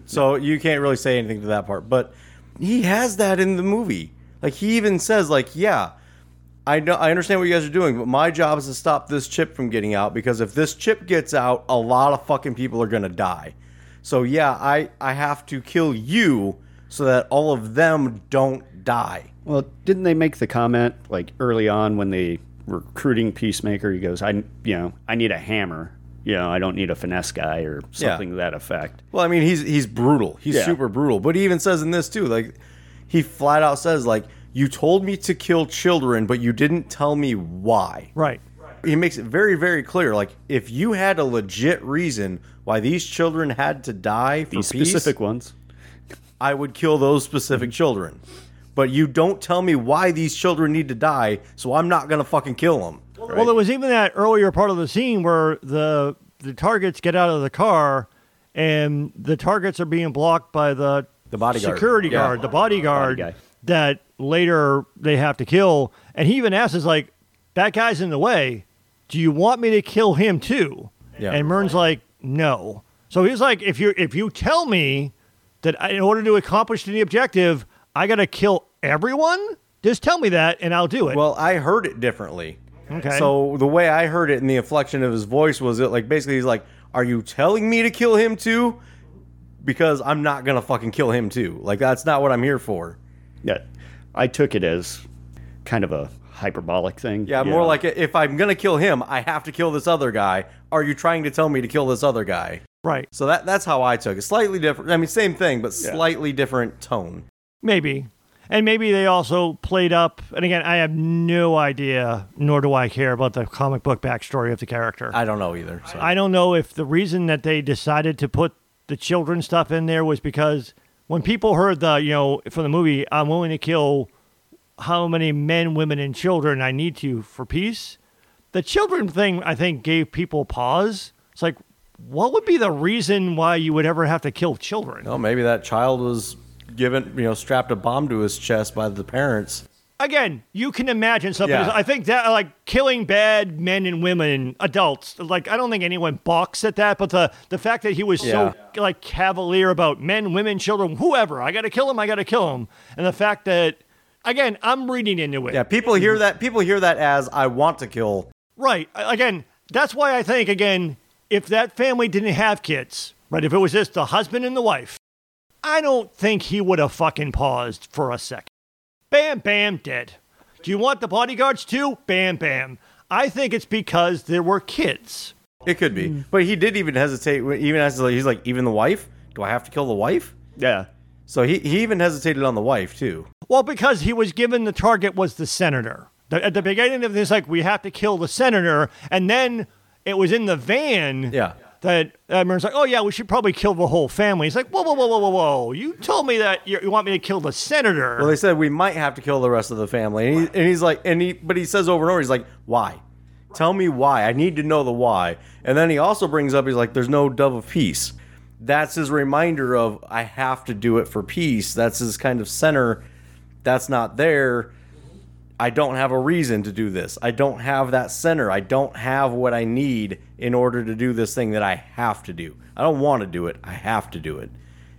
so you can't really say anything to that part. But he has that in the movie. Like he even says, like, yeah, I know I understand what you guys are doing, but my job is to stop this chip from getting out because if this chip gets out, a lot of fucking people are gonna die. So yeah, I I have to kill you so that all of them don't die. Well, didn't they make the comment like early on when they were recruiting Peacemaker? He goes, "I, you know, I need a hammer. You know, I don't need a finesse guy or something to that effect." Well, I mean, he's he's brutal. He's Yeah. super brutal. But he even says in this too, like he flat out says, like, you told me to kill children, but you didn't tell me why. Right. He makes it very, very clear. Like, if you had a legit reason why these children had to die for These peace, specific ones. I would kill those specific children. But you don't tell me why these children need to die, so I'm not gonna fucking kill them. Well, there was even that earlier part of the scene where the the targets get out of the car, and the targets are being blocked by the The bodyguard. security Yeah. guard, the bodyguard Body guy. That later they have to kill. And he even asks, "Is like that guy's in the way? Do you want me to kill him too?" Yeah. And Murn's like, "No." So he's like, "If you if you tell me that I, in order to accomplish the objective, I got to kill everyone, just tell me that, and I'll do it." Well, I heard it differently. Okay. So the way I heard it in the inflection of his voice was it like basically he's like, "Are you telling me to kill him too?" Because I'm not gonna fucking kill him too. Like that's not what I'm here for. Yeah, I took it as kind of a hyperbolic thing. Yeah, more like if I'm gonna kill him, I have to kill this other guy. Are you trying to tell me to kill this other guy? right. So that that's how I took it. Slightly different. I mean, same thing, but Yeah. slightly different tone. Maybe. And maybe they also played up, and again, I have no idea, nor do I care about the comic book backstory of the character. I don't know either. So. I don't know if the reason that they decided to put the children stuff in there was because when people heard the, you know, from the movie, I'm willing to kill how many men, women, and children I need to for peace, the children thing, I think, gave people pause. It's like, what would be the reason why you would ever have to kill children? Oh, maybe that child was given, you know, strapped a bomb to his chest by the parents. Again, you can imagine something. Yeah. I think that like killing bad men and women, adults. Like I don't think anyone balks at that, but the the fact that he was so like cavalier about men, women, children, whoever. I got to kill him. I got to kill him. And the fact that again, I'm reading into it. Yeah, people hear mm-hmm. that. People hear that as I want to kill. Right. Again, that's why I think again, if that family didn't have kids, right? If it was just the husband and the wife, I don't think he would have fucking paused for a second. Bam, bam, dead. Do you want the bodyguards too? Bam, bam. I think it's because there were kids. It could be, mm. but he did even hesitate. Even as he's like, even the wife. Do I have to kill the wife? yeah. So he, he even hesitated on the wife too. Well, because he was given the target was the senator. The- At the beginning of this, like we have to kill the senator, and then it was in the van. Yeah. That Edmund's like, oh yeah, we should probably kill the whole family. He's like, whoa, whoa, whoa, whoa, whoa, whoa! You told me that you, you want me to kill the senator. Well, they said we might have to kill the rest of the family, and, he, and he's like, and he, but he says over and over, he's like, why? Tell me why. I need to know the why. And then he also brings up, he's like, there's no dove of peace. That's his reminder of I have to do it for peace. That's his kind of center. That's not there. I don't have a reason to do this. I don't have that center. I don't have what I need in order to do this thing that I have to do. I don't want to do it. I have to do it.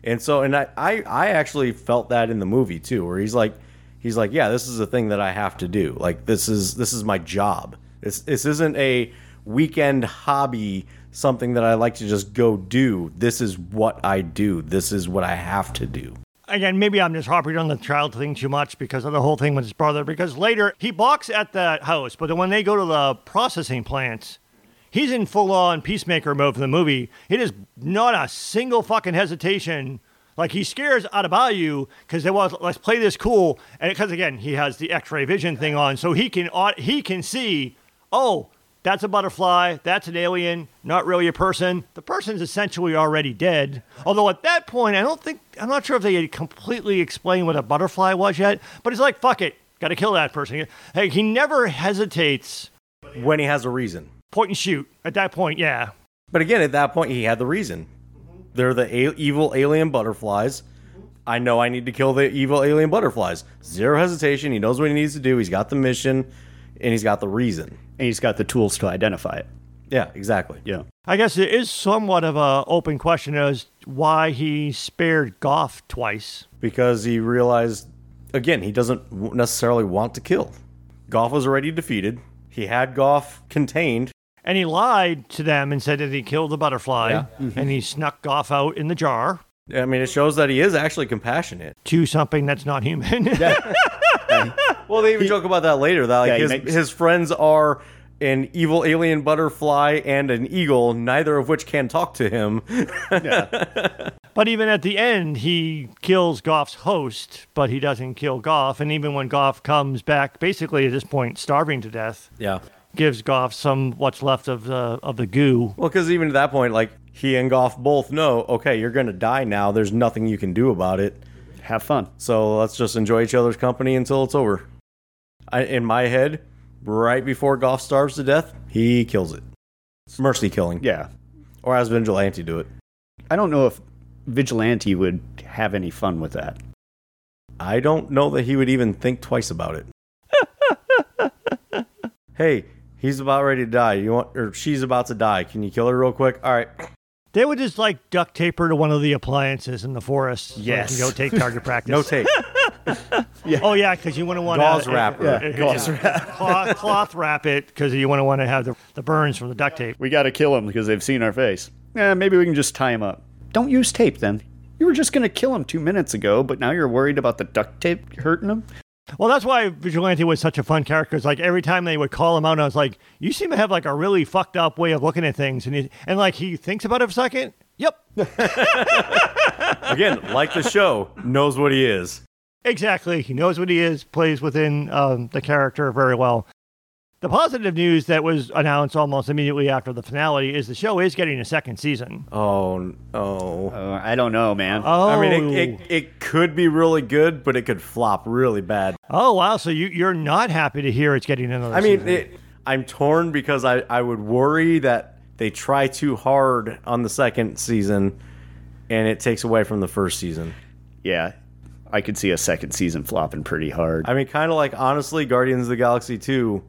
And so, and I, I, I actually felt that in the movie too, where he's like, he's like, yeah, this is a thing that I have to do. Like this is this is my job. This this isn't a weekend hobby, something that I like to just go do. This is what I do. This is what I have to do. Again, maybe I'm just harping on the child thing too much because of the whole thing with his brother. Because later he balks at that house, but then when they go to the processing plants, he's in full on peacemaker mode for the movie. It is not a single fucking hesitation. Like he scares out of Adebayo because they want let's play this cool, and because again he has the X-ray vision thing on, so he can he can see, oh, that's a butterfly, that's an alien, not really a person. The person's essentially already dead. Although at that point, I don't think I'm not sure if they had completely explained what a butterfly was yet. But he's like, fuck it, got to kill that person. Hey, he never hesitates. when he has a reason. Point and shoot. At that point, yeah. But again, at that point, he had the reason. They're the a- evil alien butterflies. I know I need to kill the evil alien butterflies. Zero hesitation. He knows what he needs to do. He's got the mission, and he's got the reason. And he's got the tools to identify it. Yeah, exactly. Yeah. I guess it is somewhat of a open question as why he spared Goff twice. Because he realized, again, he doesn't necessarily want to kill. Goff was already defeated. He had Goff contained. And he lied to them and said that he killed the butterfly Yeah. Mm-hmm. and he snuck Goff out in the jar I mean, it shows that he is actually compassionate. to something that's not human. yeah. Well, they even joke about that later. That like Yeah, his, makes- his friends are an evil alien butterfly and an eagle, neither of which can talk to him. but even at the end, he kills Goff's host, but he doesn't kill Goff. And even when Goff comes back, basically at this point, starving to death, yeah. Gives Goff some what's left of the of the goo. Well, because even at that point, like he and Goff both know, okay, you're gonna die now. There's nothing you can do about it. Have fun. So let's just enjoy each other's company until it's over. I, in my head, right before Goff starves to death, he kills it. Mercy killing, Yeah. or has Vigilante do it. I don't know if Vigilante would have any fun with that. I don't know that he would even think twice about it. hey, he's about ready to die. You want, or she's about to die. Can you kill her real quick? All right. They would just like duct tape her to one of the appliances in the forest. so Yes. can go take target practice. No tape. Oh yeah, because you want to want Gauze to wrap her. Yeah, gauze wrap. Cloth, cloth wrap it because you wouldn't want to have the, the burns from the duct tape. We got to kill him because they've seen our face. Eh, maybe we can just tie him up. Don't use tape then. You were just going to kill him two minutes ago, but now you're worried about the duct tape hurting him? Well, that's why Vigilante was such a fun character. It's like every time they would call him out, I was like, "You seem to have like a really fucked up way of looking at things," and he, and like he thinks about it for a second. Yep, Again, like the show, knows what he is. exactly. He knows what he is, plays within um, the character very well. The positive news that was announced almost immediately after the finale is the show is getting a second season. Oh, oh. Uh, I don't know, man. Oh, I mean, it, it, it could be really good, but it could flop really bad. oh wow! So you you're not happy to hear it's getting another. Season. I mean, season. it, I'm torn because I, I would worry that they try too hard on the second season and it takes away from the first season. yeah, I could see a second season flopping pretty hard. I mean, kind of like, honestly, Guardians of the Galaxy 2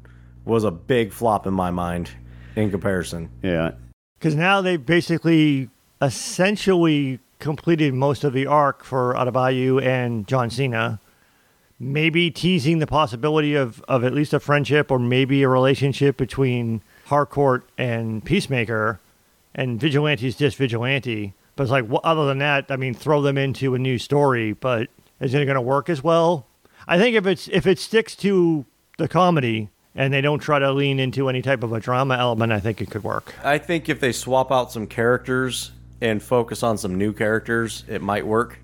was a big flop in my mind in comparison. yeah. Because now they've basically essentially completed most of the arc for Adebayo and John Cena. Maybe teasing the possibility of, of at least a friendship or maybe a relationship between Harcourt and Peacemaker. And Vigilante's just Vigilante. But it's like, wh- other than that, I mean, throw them into a new story. But is it going to work as well? I think if it's if it sticks to the comedy and they don't try to lean into any type of a drama element, I think it could work. I think if they swap out some characters and focus on some new characters, it might work.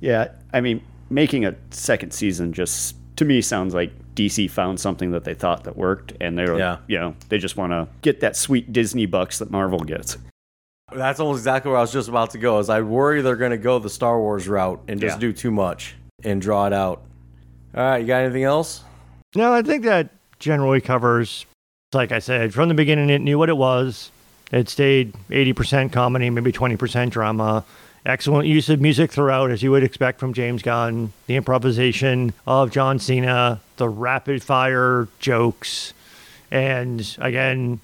Yeah, I mean, making a second season just to me sounds like DC found something that they thought that worked, and they're Yeah. you know they just want to get that sweet Disney bucks that Marvel gets. That's almost exactly where I was just about to go. Is I worry they're going to go the Star Wars route and just Yeah. do too much and draw it out. All right, you got anything else? No, I think that generally covers, like I said, from the beginning, it knew what it was. It stayed 80% comedy, maybe 20% drama. Excellent use of music throughout, as you would expect from James Gunn. The improvisation of John Cena, the rapid fire jokes, and again,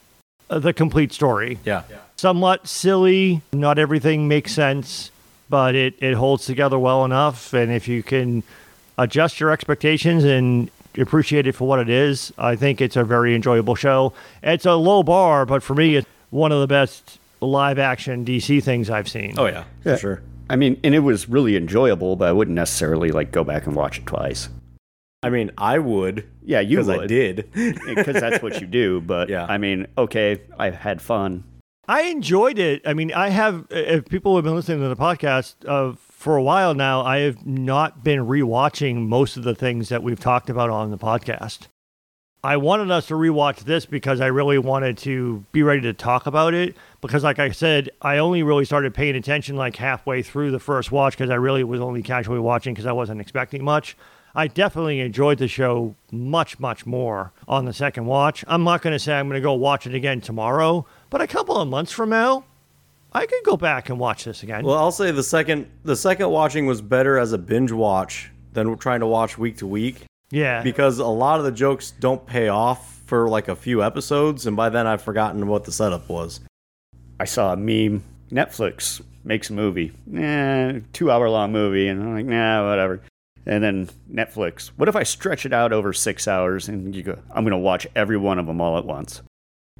the complete story. Yeah. Somewhat silly, not everything makes sense, but it, it holds together well enough. And if you can adjust your expectations and appreciate it for what it is, I think it's a very enjoyable show. It's a low bar, but for me, it's one of the best live action DC things I've seen. Oh yeah, for sure. I mean, and it was really enjoyable, but I wouldn't necessarily like go back and watch it twice. I mean, I would. Yeah, you because I did. because that's what you do. But Yeah. I mean, okay, I had fun. I enjoyed it. I mean, I have, if people have been listening to the podcast uh, for a while now, I have not been rewatching most of the things that we've talked about on the podcast. I wanted us to rewatch this because I really wanted to be ready to talk about it. Because, like I said, I only really started paying attention like halfway through the first watch because I really was only casually watching because I wasn't expecting much. I definitely enjoyed the show much, much more on the second watch. I'm not going to say I'm going to go watch it again tomorrow, but a couple of months from now, I could go back and watch this again. Well, I'll say the second the second watching was better as a binge watch than trying to watch week to week yeah. because a lot of the jokes don't pay off for like a few episodes, and by then I've forgotten what the setup was. I saw a meme. Netflix makes a movie, eh, two hour long movie, and I'm like, nah, whatever. And then Netflix, what if I stretch it out over six hours and you go, I'm going to watch every one of them all at once?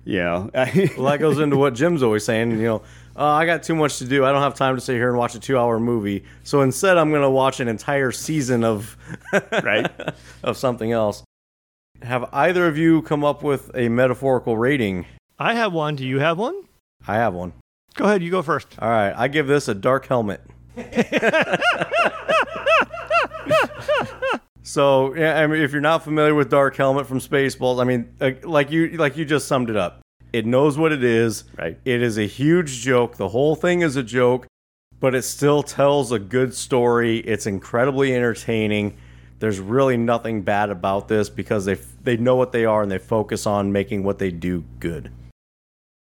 Yeah. Well, that goes into what Jim's always saying. You know, uh, I got too much to do. I don't have time to sit here and watch a two-hour movie. So instead, I'm going to watch an entire season of right? of something else. Have either of you come up with a metaphorical rating? I have one. Do you have one? I have one. Go ahead. You go first. All right, I give this a dark helmet. so, yeah, I mean, if you're not familiar with Dark Helmet from Spaceballs, I mean, uh, like you like you just summed it up. It knows what it is. Right. It is a huge joke. The whole thing is a joke, but it still tells a good story. It's incredibly entertaining. There's really nothing bad about this because they they know what they are and they focus on making what they do good.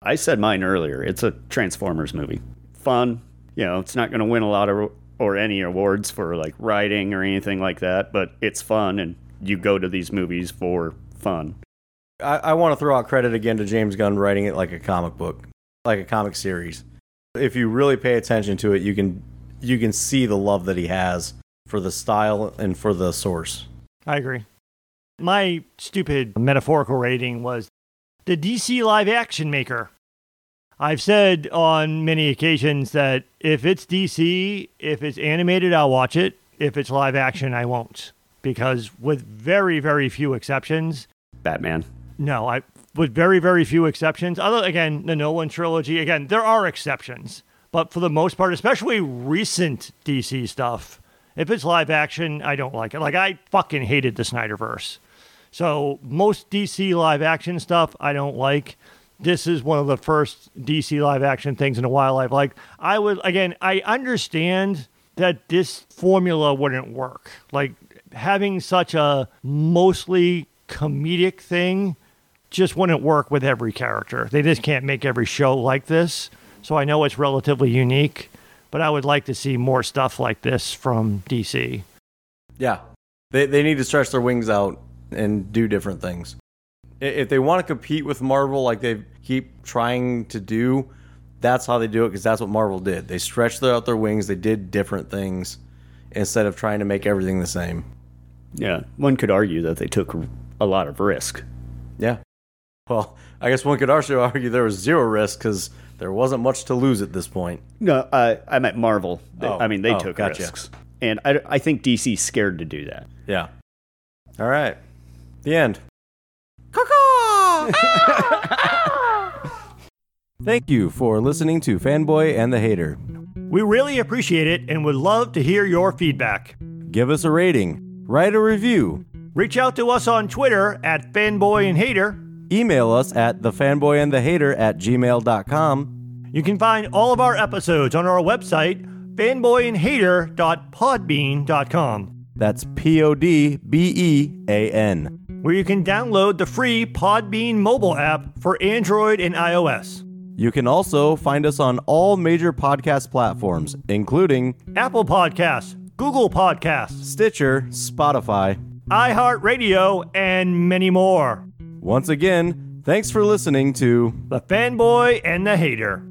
I said mine earlier. It's a Transformers movie. Fun. You know, it's not going to win a lot of or any awards for like writing or anything like that, but it's fun and you go to these movies for fun. I, I want to throw out credit again to James Gunn writing it like a comic book, like a comic series. If you really pay attention to it, you can you can see the love that he has for the style and for the source. I agree. My stupid metaphorical rating was the DC live action maker. I've said on many occasions that if it's DC, if it's animated, I'll watch it. If it's live action, I won't. Because with very, very few exceptions, Batman. No, I with very, very few exceptions, other again, the Nolan trilogy, again, there are exceptions. But for the most part, especially recent DC stuff, if it's live action, I don't like it. Like I fucking hated the Snyderverse. So most DC live action stuff I don't like. This is one of the first DC live action things in a while I've liked. I would again, I understand that this formula wouldn't work. Like having such a mostly comedic thing just wouldn't work with every character. They just can't make every show like this. So I know it's relatively unique, but I would like to see more stuff like this from DC. Yeah, they they need to stretch their wings out and do different things. If they want to compete with Marvel, like they keep trying to do, that's how they do it because that's what Marvel did. They stretched out their wings. They did different things instead of trying to make everything the same. Yeah. One could argue that they took a lot of risk. Yeah. Well, I guess one could also argue there was zero risk because there wasn't much to lose at this point. No, I I meant Marvel. Oh. I mean, they Oh, took gotcha. risks. And I, I think DC's scared to do that. Yeah. All right. The end. Thank you for listening to Fanboy and the Hater. We really appreciate it and would love to hear your feedback. Give us a rating, write a review, Reach out to us on Twitter at Fanboy and Hater. Email us at thefanboyandthehater at gmail.com. You can find all of our episodes on our website, fanboyandhater.podbean.com, That's P O D B E A N. where you can download the free Podbean mobile app for Android and iOS. You can also find us on all major podcast platforms, including Apple Podcasts, Google Podcasts, Stitcher, Spotify. iHeartRadio, and many more. Once again, thanks for listening to The Fanboy and the Hater.